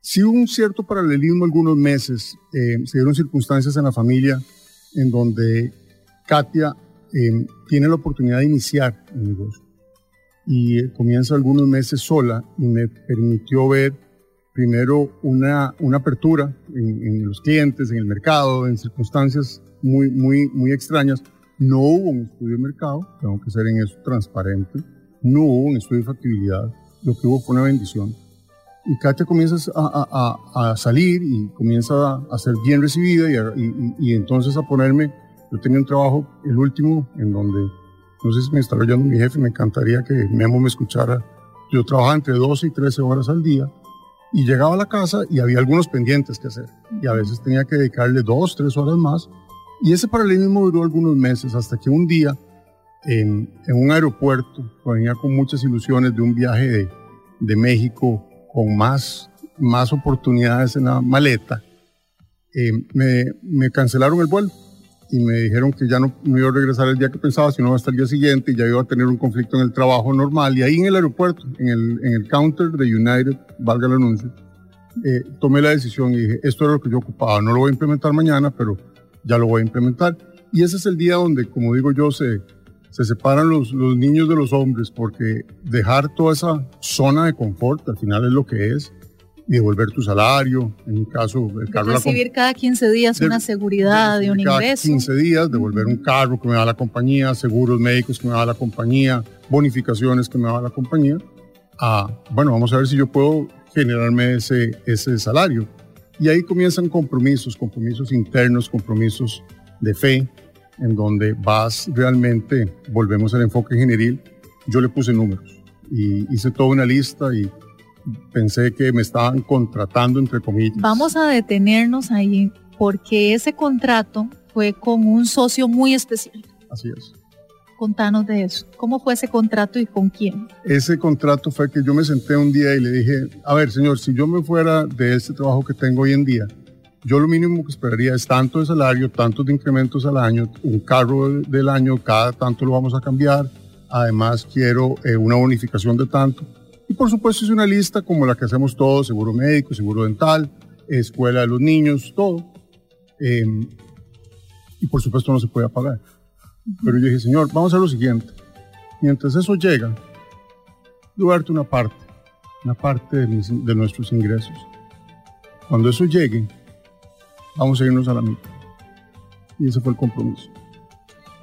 I: Sí hubo un cierto paralelismo algunos meses. Eh, se dieron circunstancias en la familia en donde Katia eh, tiene la oportunidad de iniciar el negocio. y comienza algunos meses sola y me permitió ver primero una, una apertura en, en, los clientes, en el mercado, en circunstancias muy, muy, muy extrañas. No hubo un estudio de mercado, tengo que ser en eso transparente, no hubo un estudio de factibilidad, lo que hubo fue una bendición. Y Katia comienza a, a, salir y comienza a, ser bien recibida y entonces a ponerme, yo tenía un trabajo, el último, en donde no sé si me está oyendo mi jefe, me encantaría que Memo me escuchara. Yo trabajaba entre 12 y 13 horas al día y llegaba a la casa y había algunos pendientes que hacer. Y a veces tenía que dedicarle dos, tres horas más. Y ese paralelismo duró algunos meses hasta que un día en, un aeropuerto, venía con muchas ilusiones de un viaje de, México con más, más oportunidades en la maleta, eh, me, cancelaron el vuelo y me dijeron que ya no iba a regresar el día que pensaba, sino hasta el día siguiente y ya iba a tener un conflicto en el trabajo normal. Y ahí en el aeropuerto, en el, en el counter de United, valga el anuncio, eh, tomé la decisión y dije, esto era lo que yo ocupaba, no lo voy a implementar mañana, pero ya lo voy a implementar. Y ese es el día donde, como digo yo, se, se separan los, los niños de los hombres, porque dejar toda esa zona de confort, al final es lo que es, y devolver tu salario, en mi caso...
C: El carro recibir cada 15 días una seguridad de, un cada ingreso.
I: 15 días, devolver un carro que me da la compañía, seguros médicos que me da la compañía, bonificaciones que me da la compañía. Ah, bueno, vamos a ver si yo puedo generarme ese, ese salario. Y ahí comienzan compromisos, compromisos internos, compromisos de fe, en donde vas realmente, volvemos al enfoque general, yo le puse números y hice toda una lista y pensé que me estaban contratando, entre comillas.
C: Vamos a detenernos ahí, porque ese contrato fue con un socio muy especial.
I: Así es.
C: Contanos de eso. ¿Cómo fue ese contrato y con quién?
I: Ese contrato fue que yo me senté un día y le dije, a ver, señor, si yo me fuera de este trabajo que tengo hoy en día, yo lo mínimo que esperaría es tanto de salario, tantos de incrementos al año, un carro del año, cada tanto lo vamos a cambiar. Además, quiero eh, una bonificación de tanto. Y por supuesto es una lista como la que hacemos todos, seguro médico, seguro dental, escuela de los niños, todo. Em, y por supuesto no se puede pagar. Pero yo dije, Señor, vamos a hacer lo siguiente. Mientras eso llega, yo voy a darte una parte, una parte de, de nuestros ingresos. Cuando eso llegue, vamos a irnos a la mitad. Y ese fue el compromiso.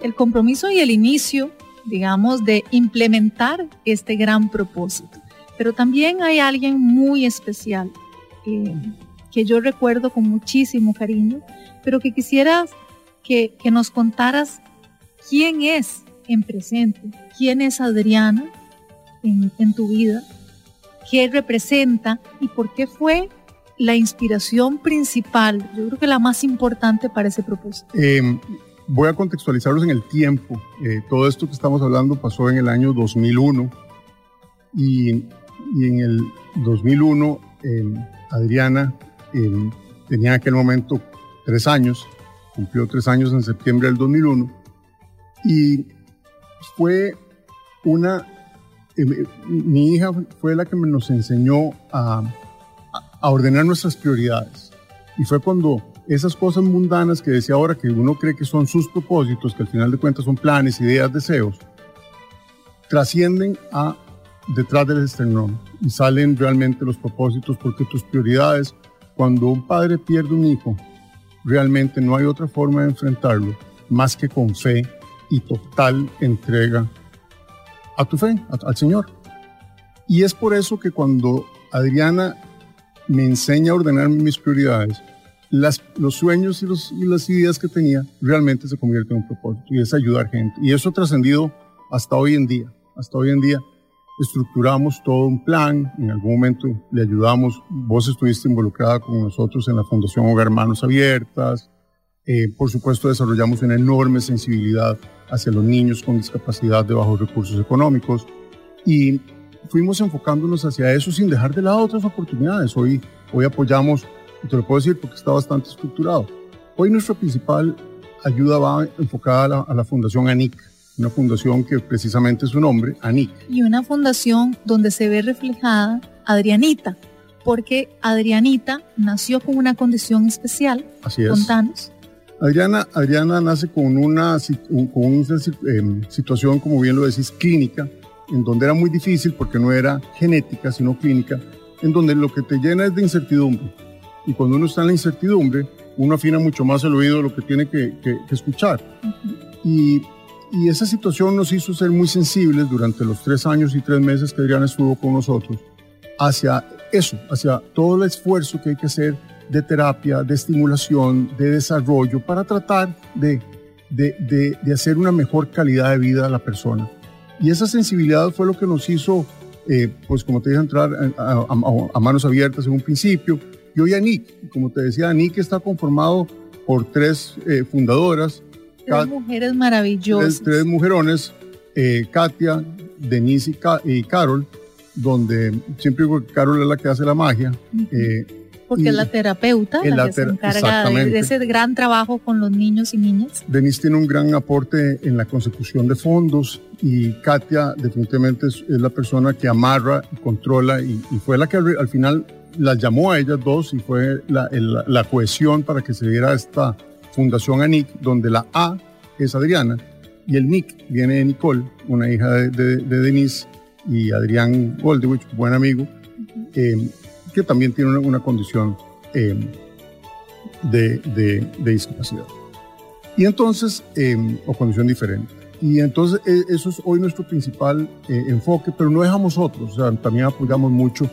C: El compromiso y el inicio, digamos, de implementar este gran propósito. Pero también hay alguien muy especial eh, que yo recuerdo con muchísimo cariño, pero que quisiera que, que nos contaras quién es en presente, quién es Adriana en, en, tu vida, qué representa y por qué fue la inspiración principal, yo creo que la más importante para ese propósito.
I: Eh, voy a contextualizarlos en el tiempo. Eh, todo esto que estamos hablando pasó en el año 2001 y y en el 2001 Adriana tenía en aquel momento tres años, cumplió tres años en septiembre del 2001 y fue una, em, mi hija fue la que nos enseñó a, a ordenar nuestras prioridades. Y fue cuando esas cosas mundanas que decía ahora que uno cree que son sus propósitos, que al final de cuentas son planes, ideas, deseos, trascienden a detrás del esternón y salen realmente los propósitos porque tus prioridades, cuando un padre pierde un hijo, realmente no hay otra forma de enfrentarlo más que con fe y total entrega a tu fe, al Señor. Y es por eso que cuando Adriana me enseña a ordenar mis prioridades, las, los sueños y, los, y las ideas que tenía realmente se convierten en un propósito y es ayudar gente. Y eso ha trascendido hasta hoy en día, hasta hoy en día estructuramos todo un plan, en algún momento le ayudamos, vos estuviste involucrada con nosotros en la Fundación Hogar Manos Abiertas, eh, por supuesto desarrollamos una enorme sensibilidad hacia los niños con discapacidad de bajos recursos económicos y fuimos enfocándonos hacia eso sin dejar de lado otras oportunidades. Hoy, hoy apoyamos, y te lo puedo decir porque está bastante estructurado, hoy nuestra principal ayuda va enfocada a la, a la Fundación ANIC, una fundación que precisamente es su nombre, ANIC.
C: Y una fundación donde se ve reflejada Adrianita, porque Adrianita nació con una condición especial.
I: Así es.
C: Contanos.
I: Adriana, Adriana nace con una, con una eh, situación, como bien lo decís, clínica, en donde era muy difícil porque no era genética, sino clínica, en donde lo que te llena es de incertidumbre. Y cuando uno está en la incertidumbre, uno afina mucho más el oído de lo que tiene que, escuchar. y, y, esa situación nos hizo ser muy sensibles durante los tres años y tres meses que Adriana estuvo con nosotros hacia eso, hacia todo el esfuerzo que hay que hacer de terapia, de estimulación, de desarrollo para tratar de, de, de, hacer una mejor calidad de vida a la persona. Y esa sensibilidad fue lo que nos hizo, eh, pues como te dije, entrar a, manos abiertas en un principio. Y hoy a Nick, como te decía, Nick está conformado por tres eh, fundadoras.
C: Tres mujeres maravillosas.
I: Tres, mujerones, eh, Katia, Denise y, Carol, donde siempre digo que Carol es la que hace la magia.
C: Porque es la terapeuta la, que se encarga de, ese gran trabajo con los niños y niñas.
I: Denise tiene un gran aporte en la consecución de fondos y Katia definitivamente es, la persona que amarra y controla y, fue la que al, final las llamó a ellas dos y fue la, la, cohesión para que se diera esta fundación ANIC, donde la A es Adriana y el NIC viene de Nicole, una hija de, de, Denise y Adrián Goldewich, buen amigo que también tiene una, condición em, de, discapacidad. Y entonces, em, o condición diferente. Y entonces e, eso es hoy nuestro principal eh, enfoque, pero no dejamos otros, o sea, también apoyamos mucho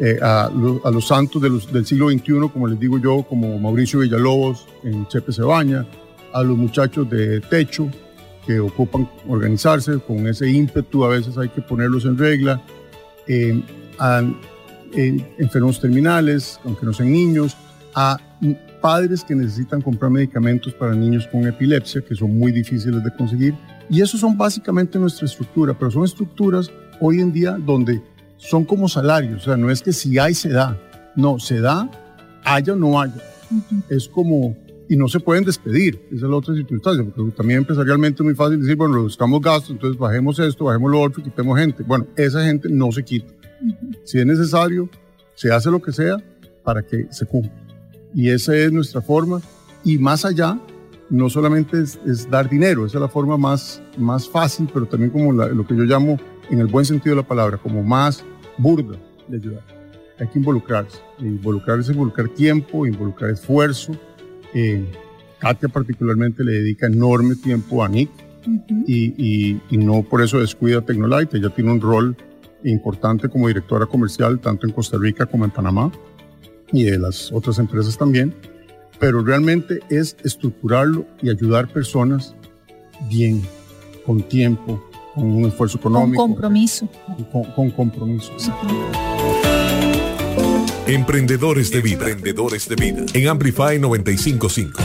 I: eh, a, los santos del siglo XXI, como les digo yo, como Mauricio Villalobos en Chepe Cebaña, a los muchachos de techo que ocupan organizarse con ese ímpetu, a veces hay que ponerlos en regla, eh, a enfermos terminales, aunque no sean niños, a padres que necesitan comprar medicamentos para niños con epilepsia, que son muy difíciles de conseguir. Y eso son básicamente nuestra estructura, pero son estructuras hoy en día donde son como salarios, o sea, no es que si hay se da, no, se da, haya o no haya. Es como, y no se pueden despedir, esa es la otra circunstancia, porque también empresarialmente es muy fácil decir, bueno, buscamos gastos, entonces bajemos esto, bajemos lo otro, quitemos gente. Bueno, esa gente no se quita. Si es necesario, se hace lo que sea para que se cumpla. Y esa es nuestra forma. Y más allá, no solamente es, dar dinero, esa es la forma más, más fácil, pero también como lo que yo llamo, en el buen sentido de la palabra, como más burda de ayudar. Hay que involucrarse. Involucrarse, involucrar tiempo, involucrar esfuerzo. Eh, Katia particularmente le dedica enorme tiempo a Nick y, y, no por eso descuida Tecnolite. Ella tiene un rol importante como directora comercial, tanto en Costa Rica como en Panamá y de las otras empresas también, pero realmente es estructurarlo y ayudar personas bien, con tiempo, con un esfuerzo económico.
C: Con compromiso.
I: Con, compromiso.
A: Emprendedores de vida. Emprendedores de vida. En Amplify 955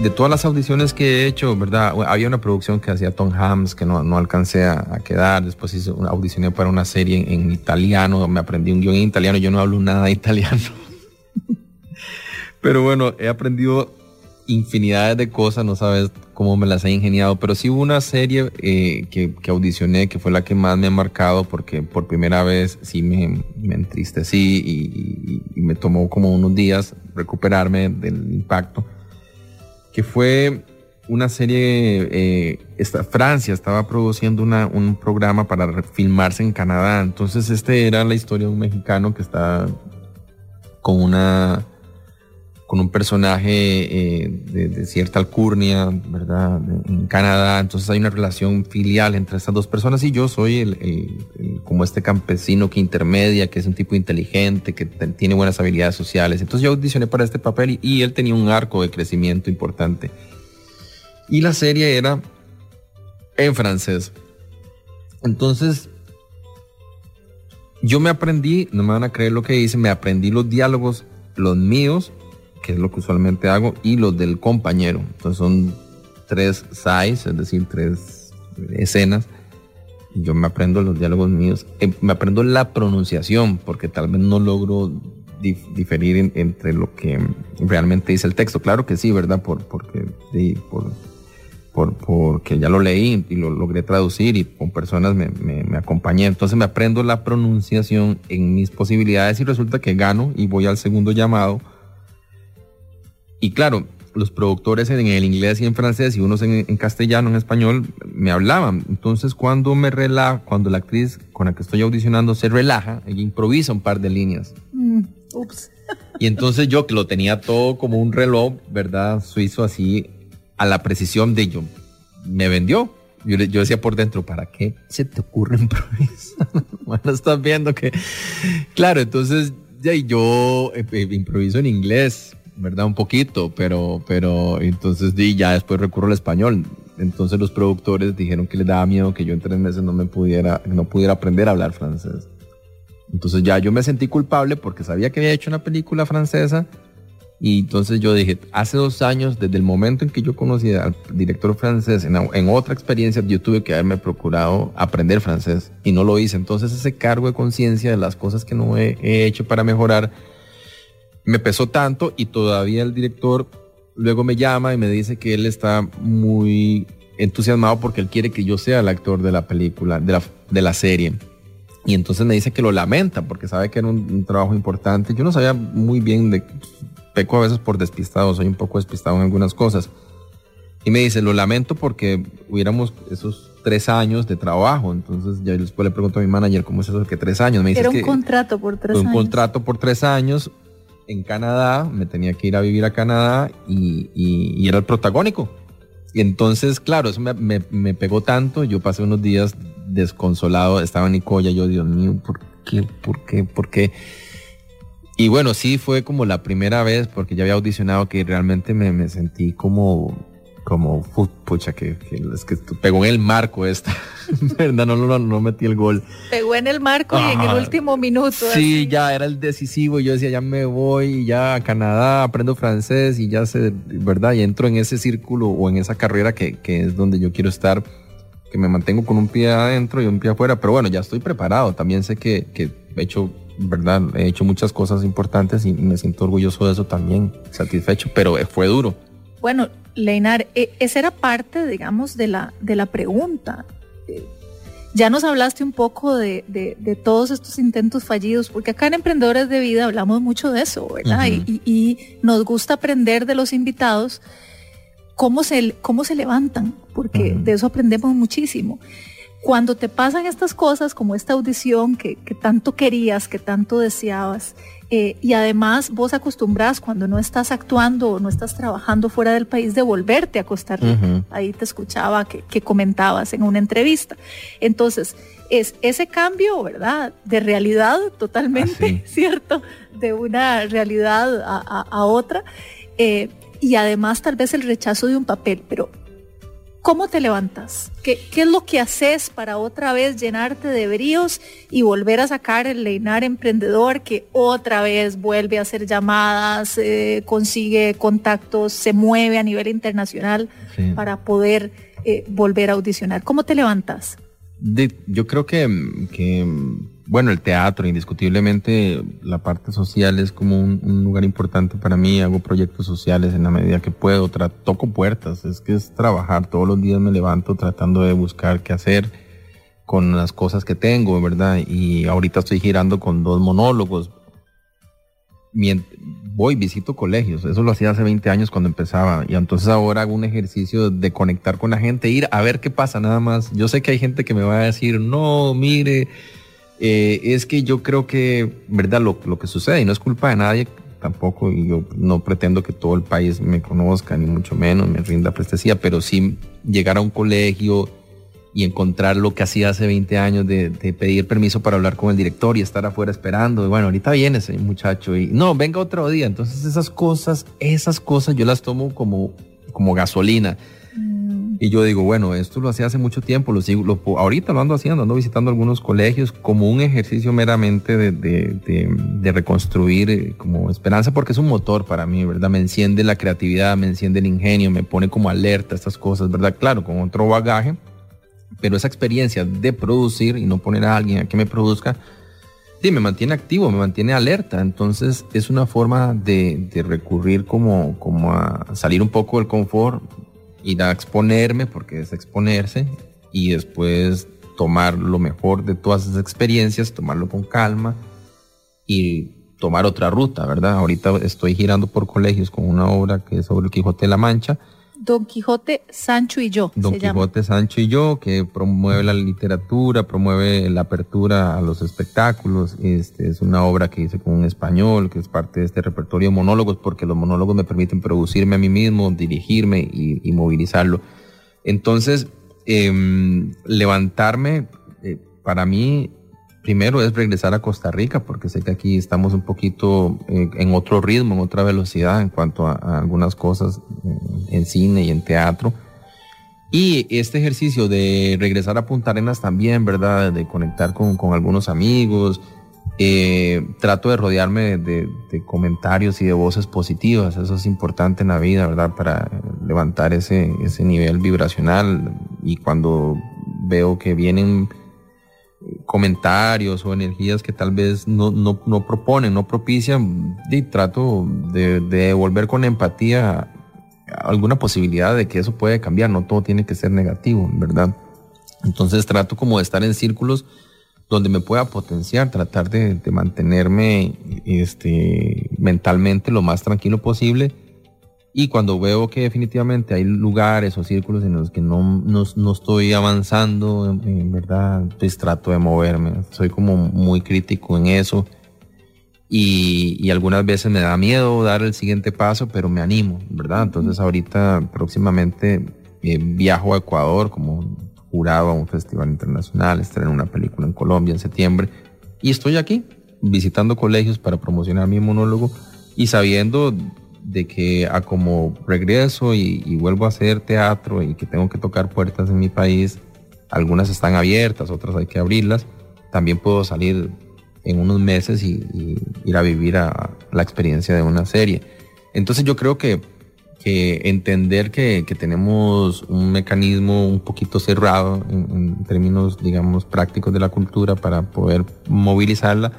J: de todas las audiciones que he hecho, ¿verdad? Había una producción que hacía Tom Hams que no, no alcancé a, quedar. Después hice una audición para una serie en, italiano. Me aprendí un guion en italiano. Yo no hablo nada de italiano. pero bueno, he aprendido infinidades de cosas. No sabes cómo me las he ingeniado. Pero sí hubo una serie eh, que, audicioné que fue la que más me ha marcado porque por primera vez sí me, me entristecí y me tomó como unos días recuperarme del impacto que fue una serie, eh, esta, Francia estaba produciendo un programa para filmarse en Canadá. Entonces este era la historia de un mexicano que está con una con un personaje eh, de, cierta alcurnia, ¿verdad? en Canadá. Entonces hay una relación filial entre estas dos personas y yo soy el, como este campesino que intermedia, que es un tipo inteligente, que tiene buenas habilidades sociales. Entonces yo audicioné para este papel y, él tenía un arco de crecimiento importante. Y la serie era en francés. Entonces yo me aprendí, no me van a creer lo que hice, me aprendí los diálogos, los míos que es lo que usualmente hago, y los del compañero. Entonces son tres sides, es decir, tres escenas. Yo me aprendo los diálogos míos, eh, me aprendo la pronunciación, porque tal vez no logro diferir entre lo que realmente dice el texto. Claro que sí, ¿verdad? Por, porque, por, por, porque ya lo leí y lo logré traducir y con personas me, me, me, acompañé. Entonces me aprendo la pronunciación en mis posibilidades y resulta que gano y voy al segundo llamado y claro, los productores en el inglés y en francés y unos en, castellano, en español, me hablaban. Entonces cuando me relaja, cuando la actriz con la que estoy audicionando se relaja, ella improvisa un par de líneas. Mm, ups. Y entonces yo que lo tenía todo como un reloj, ¿verdad? Suizo así, a la precisión de yo, me vendió. Yo, yo decía por dentro, ¿para qué se te ocurre improvisar? bueno, estás viendo que... Claro, entonces ya, yo eh, eh, improviso en inglés, ¿verdad? Un poquito, pero, pero entonces di, ya después recurro al español. Entonces los productores dijeron que les daba miedo que yo en tres meses no me pudiera, no pudiera aprender a hablar francés. Entonces ya yo me sentí culpable porque sabía que había hecho una película francesa y entonces yo dije, hace dos años, desde el momento en que yo conocí al director francés, en, otra experiencia yo tuve que haberme procurado aprender francés y no lo hice. Entonces ese cargo de conciencia de las cosas que no he, hecho para mejorar me pesó tanto y todavía el director luego me llama y me dice que él está muy entusiasmado porque él quiere que yo sea el actor de la película, de la, de la serie. Y entonces me dice que lo lamenta porque sabe que era un trabajo importante. Yo no sabía muy bien de peco a veces por despistado, soy un poco despistado en algunas cosas. Y me dice, lo lamento porque hubiéramos esos tres años de trabajo. Entonces ya después le pregunto a mi manager, ¿cómo es eso que tres años? Me dice,
C: Era un contrato por tres
J: años. Un contrato por tres años en Canadá, me tenía que ir a vivir a Canadá y, era el protagónico. Y entonces, claro, eso me, me, pegó tanto, yo pasé unos días desconsolado, estaba en Nicoya, yo, Dios mío, ¿por qué? ¿Por qué? ¿Por qué? Y bueno, sí fue como la primera vez, porque ya había audicionado, que realmente me, sentí como, como, pucha, que, es que pegó en el marco esta, ¿verdad? No, no, no, metí el gol.
C: Pegó en el marco y en el último minuto.
J: Sí, ya era el decisivo, yo decía, ya me voy, ya a Canadá, aprendo francés y ya sé, ¿verdad? Y entro en ese círculo o en esa carrera que, que es donde yo quiero estar, que me mantengo con un pie adentro y un pie afuera, pero bueno, ya estoy preparado, también sé que, que he hecho ¿verdad? He hecho muchas cosas importantes y me siento orgulloso de eso también, satisfecho, pero fue duro.
C: Bueno, Leinar, e, esa era parte, digamos, de la, de la pregunta. Ya nos hablaste un poco de, todos estos intentos fallidos, porque acá en Emprendedores de Vida hablamos mucho de eso, ¿verdad? y, nos gusta aprender de los invitados cómo se, cómo se levantan, porque de eso aprendemos muchísimo cuando te pasan estas cosas, como esta audición que, tanto querías, que tanto deseabas, eh, y además vos acostumbras cuando no estás actuando o no estás trabajando fuera del país de volverte a Costa Rica. Ahí te escuchaba que, comentabas en una entrevista. Entonces, es ese cambio, ¿verdad? De realidad totalmente, ah, ¿cierto? De una realidad a, otra. Eh, y además tal vez el rechazo de un papel, pero ¿Cómo te levantas? ¿Qué, es lo que haces para otra vez llenarte de bríos y volver a sacar el Leinar emprendedor que otra vez vuelve a hacer llamadas, eh, consigue contactos, se mueve a nivel internacional para poder eh, volver a audicionar? ¿Cómo te levantas?
J: yo creo que, que bueno, el teatro, indiscutiblemente, la parte social es como un, lugar importante para mí. Hago proyectos sociales en la medida que puedo. toco puertas. Es que es trabajar. Todos los días me levanto tratando de buscar qué hacer con las cosas que tengo, ¿verdad? Y ahorita estoy girando con dos monólogos. Voy, visito colegios. Eso lo hacía hace 20 años cuando empezaba. Y entonces ahora hago un ejercicio de conectar con la gente, ir a ver qué pasa nada más. Yo sé que hay gente que me va a decir, no, mire eh, es que yo creo que, ¿verdad? Lo, lo, que sucede, y no es culpa de nadie tampoco, y yo no pretendo que todo el país me conozca, ni mucho menos me rinda prestesía, pero sí llegar a un colegio y encontrar lo que hacía hace 20 años de, pedir permiso para hablar con el director y estar afuera esperando. Y bueno, ahorita viene ese muchacho y no, venga otro día. Entonces esas cosas, esas cosas yo las tomo como, como gasolina. Y yo digo, bueno, esto lo hacía hace mucho tiempo, lo sigo, lo, ahorita lo ando haciendo, ando visitando algunos colegios como un ejercicio meramente de, de, reconstruir eh, como esperanza, porque es un motor para mí, ¿verdad? Me enciende la creatividad, me enciende el ingenio, me pone como alerta a estas cosas, ¿verdad? Claro, con otro bagaje, pero esa experiencia de producir y no poner a alguien a que me produzca, sí, me mantiene activo, me mantiene alerta. Entonces es una forma de, de recurrir como, como a salir un poco del confort, ir a exponerme, porque es exponerse, y después tomar lo mejor de todas esas experiencias, tomarlo con calma y tomar otra ruta, ¿verdad? Ahorita estoy girando por colegios con una obra que es sobre el Quijote de la Mancha.
C: Don Quijote, Sancho y yo.
J: Don Quijote, Sancho y yo, que promueve la literatura, promueve la apertura a los espectáculos. Este, es una obra que hice con un español, que es parte de este repertorio de monólogos, porque los monólogos me permiten producirme a mí mismo, dirigirme y, movilizarlo. Entonces, em, levantarme, eh, para mí primero es regresar a Costa Rica, porque sé que aquí estamos un poquito eh, en otro ritmo, en otra velocidad en cuanto a, algunas cosas en, cine y en teatro. Y este ejercicio de regresar a Punta Arenas también, ¿verdad? De conectar con, algunos amigos. Eh, trato de rodearme de, de, comentarios y de voces positivas. Eso es importante en la vida, ¿verdad? Para levantar ese, ese nivel vibracional. Y cuando veo que vienen comentarios o energías que tal vez no, no, no proponen, no propician, y trato de, de volver con empatía alguna posibilidad de que eso puede cambiar, no todo tiene que ser negativo, ¿verdad? Entonces trato como de estar en círculos donde me pueda potenciar, tratar de, de mantenerme este, mentalmente lo más tranquilo posible y cuando veo que definitivamente hay lugares o círculos en los que no, no, estoy avanzando, en, verdad, pues trato de moverme. Soy como muy crítico en eso. Y, y, algunas veces me da miedo dar el siguiente paso, pero me animo, ¿verdad? Entonces ahorita próximamente eh, viajo a Ecuador como jurado a un festival internacional, estreno una película en Colombia en septiembre y estoy aquí visitando colegios para promocionar mi monólogo y sabiendo de que a como regreso y, vuelvo a hacer teatro y que tengo que tocar puertas en mi país, algunas están abiertas, otras hay que abrirlas, también puedo salir en unos meses y, ir a vivir a la experiencia de una serie. Entonces yo creo que, que entender que, que, tenemos un mecanismo un poquito cerrado en, en términos, digamos, prácticos de la cultura para poder movilizarla,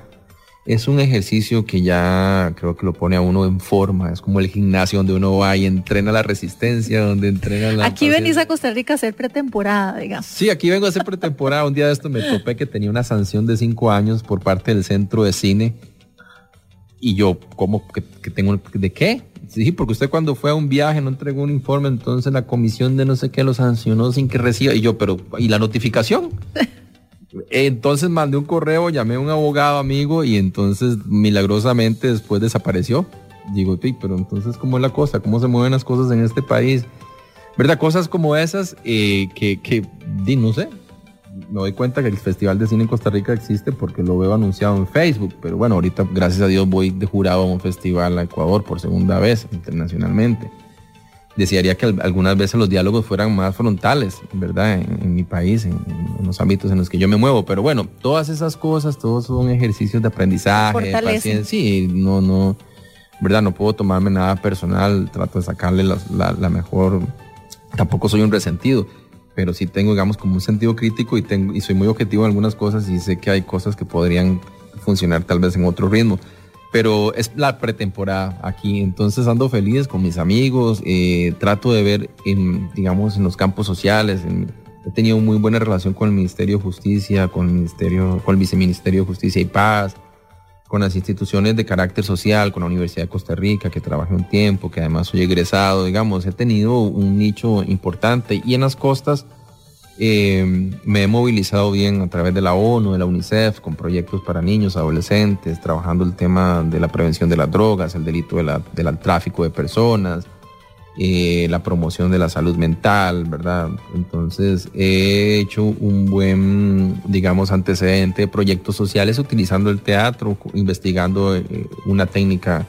J: es un ejercicio que ya creo que lo pone a uno en forma. Es como el gimnasio donde uno va y entrena la resistencia, donde entrena la.
C: Aquí venís a Costa Rica a hacer pretemporada, digamos.
J: Sí, aquí vengo a hacer pretemporada. un día de esto me topé que tenía una sanción de cinco años por parte del centro de cine. Y yo, ¿cómo que, que tengo? ¿De qué? Sí, porque usted cuando fue a un viaje no entregó un informe, entonces la comisión de no sé qué lo sancionó sin que reciba. Y yo, pero, ¿y la notificación? Entonces mandé un correo, llamé a un abogado amigo y entonces milagrosamente después desapareció. Digo, pero entonces ¿cómo es la cosa? ¿Cómo se mueven las cosas en este país? ¿Verdad? Cosas como esas eh, que, que di, no sé. Me doy cuenta que el Festival de Cine en Costa Rica existe porque lo veo anunciado en Facebook. Pero bueno, ahorita gracias a Dios voy de jurado a un festival a Ecuador por segunda vez internacionalmente desearía que algunas veces los diálogos fueran más frontales, ¿verdad? En, mi país, en, los ámbitos en los que yo me muevo. Pero bueno, todas esas cosas, todos son ejercicios de aprendizaje, paciencia. Sí, no, no, ¿verdad? No puedo tomarme nada personal, trato de sacarle la, mejor. Tampoco soy un resentido, pero sí tengo, digamos, como un sentido crítico y, tengo, y soy muy objetivo en algunas cosas y sé que hay cosas que podrían funcionar tal vez en otro ritmo pero es la pretemporada aquí, entonces ando feliz con mis amigos, eh, trato de ver, en, digamos, en los campos sociales, he tenido muy buena relación con el Ministerio de Justicia, con el, Ministerio, con el Viceministerio de Justicia y Paz, con las instituciones de carácter social, con la Universidad de Costa Rica, que trabajé un tiempo, que además soy egresado, digamos, he tenido un nicho importante y en las costas, eh, me he movilizado bien a través de la ONU, de la UNICEF, con proyectos para niños, adolescentes, trabajando el tema de la prevención de las drogas, el delito del tráfico de personas, eh, la promoción de la salud mental, ¿verdad? Entonces he hecho un buen, digamos, antecedente de proyectos sociales utilizando el teatro, investigando eh, una técnica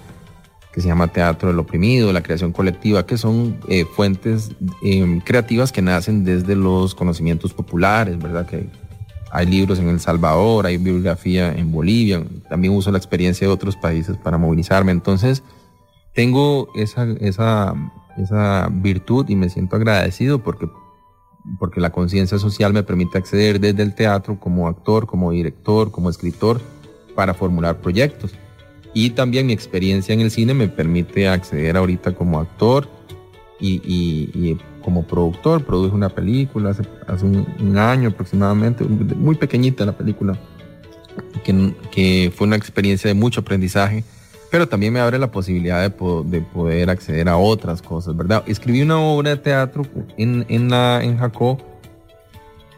J: que se llama Teatro del Oprimido, la creación colectiva, que son eh, fuentes em, creativas que nacen desde los conocimientos populares, ¿verdad? Que hay libros en El Salvador, hay bibliografía en Bolivia, también uso la experiencia de otros países para movilizarme. Entonces, tengo esa, esa, esa virtud y me siento agradecido porque, porque la conciencia social me permite acceder desde el teatro como actor, como director, como escritor, para formular proyectos. Y también mi experiencia en el cine me permite acceder ahorita como actor y, como productor. Produje una película hace, un, año aproximadamente, muy pequeñita la película, que, que fue una experiencia de mucho aprendizaje, pero también me abre la posibilidad de, de poder acceder a otras cosas, ¿verdad? Escribí una obra de teatro en, en, la, en Jacó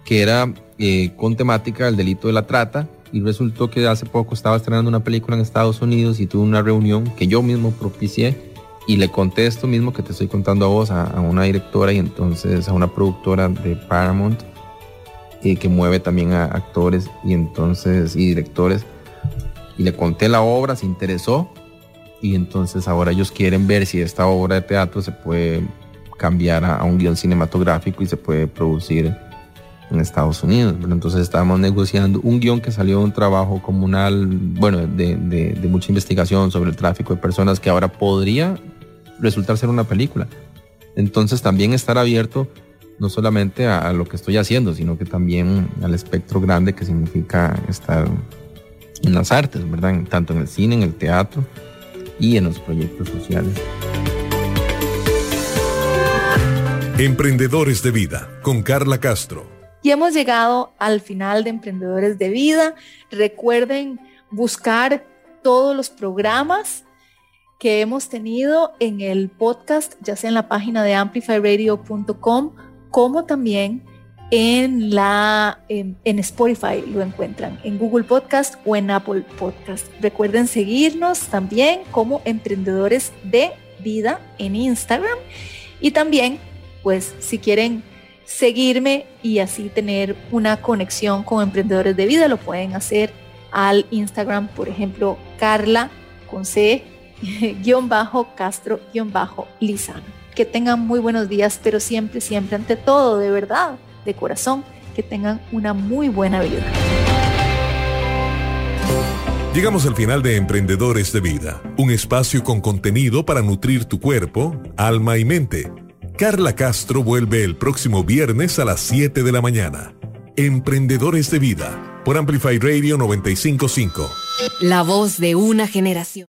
J: que era eh, con temática del delito de la trata y resultó que hace poco estaba estrenando una película en Estados Unidos y tuve una reunión que yo mismo propicié y le conté esto mismo que te estoy contando a vos, a, una directora y entonces a una productora de Paramount y que mueve también a actores y entonces y directores. Y le conté la obra, se interesó y entonces ahora ellos quieren ver si esta obra de teatro se puede cambiar a, un guion cinematográfico y se puede producir en Estados Unidos. Entonces estábamos negociando un guion que salió de un trabajo comunal, bueno, de, de, mucha investigación sobre el tráfico de personas que ahora podría resultar ser una película. Entonces también estar abierto no solamente a, lo que estoy haciendo, sino que también al espectro grande que significa estar en las artes, ¿verdad? Tanto en el cine, en el teatro y en los proyectos sociales.
A: Emprendedores de Vida con Carla Castro.
C: Y hemos llegado al final de Emprendedores de Vida. Recuerden buscar todos los programas que hemos tenido en el podcast, ya sea en la página de amplifyradio.com, como también en, la, en, Spotify lo encuentran, en Google Podcast o en Apple Podcast. Recuerden seguirnos también como Emprendedores de Vida en Instagram y también, pues, si quieren seguirme y así tener una conexión con Emprendedores de Vida, lo pueden hacer al Instagram, por ejemplo, Carla con C guion bajo Castro guion bajo Lizano. Que tengan muy buenos días, pero siempre, siempre, ante todo, de verdad, de corazón, que tengan una muy buena vida.
A: Llegamos al final de Emprendedores de Vida, un espacio con contenido para nutrir tu cuerpo, alma y mente. Carla Castro vuelve el próximo viernes a las 7 de la mañana. Emprendedores de Vida, por Amplify Radio 955.
K: La voz de una generación.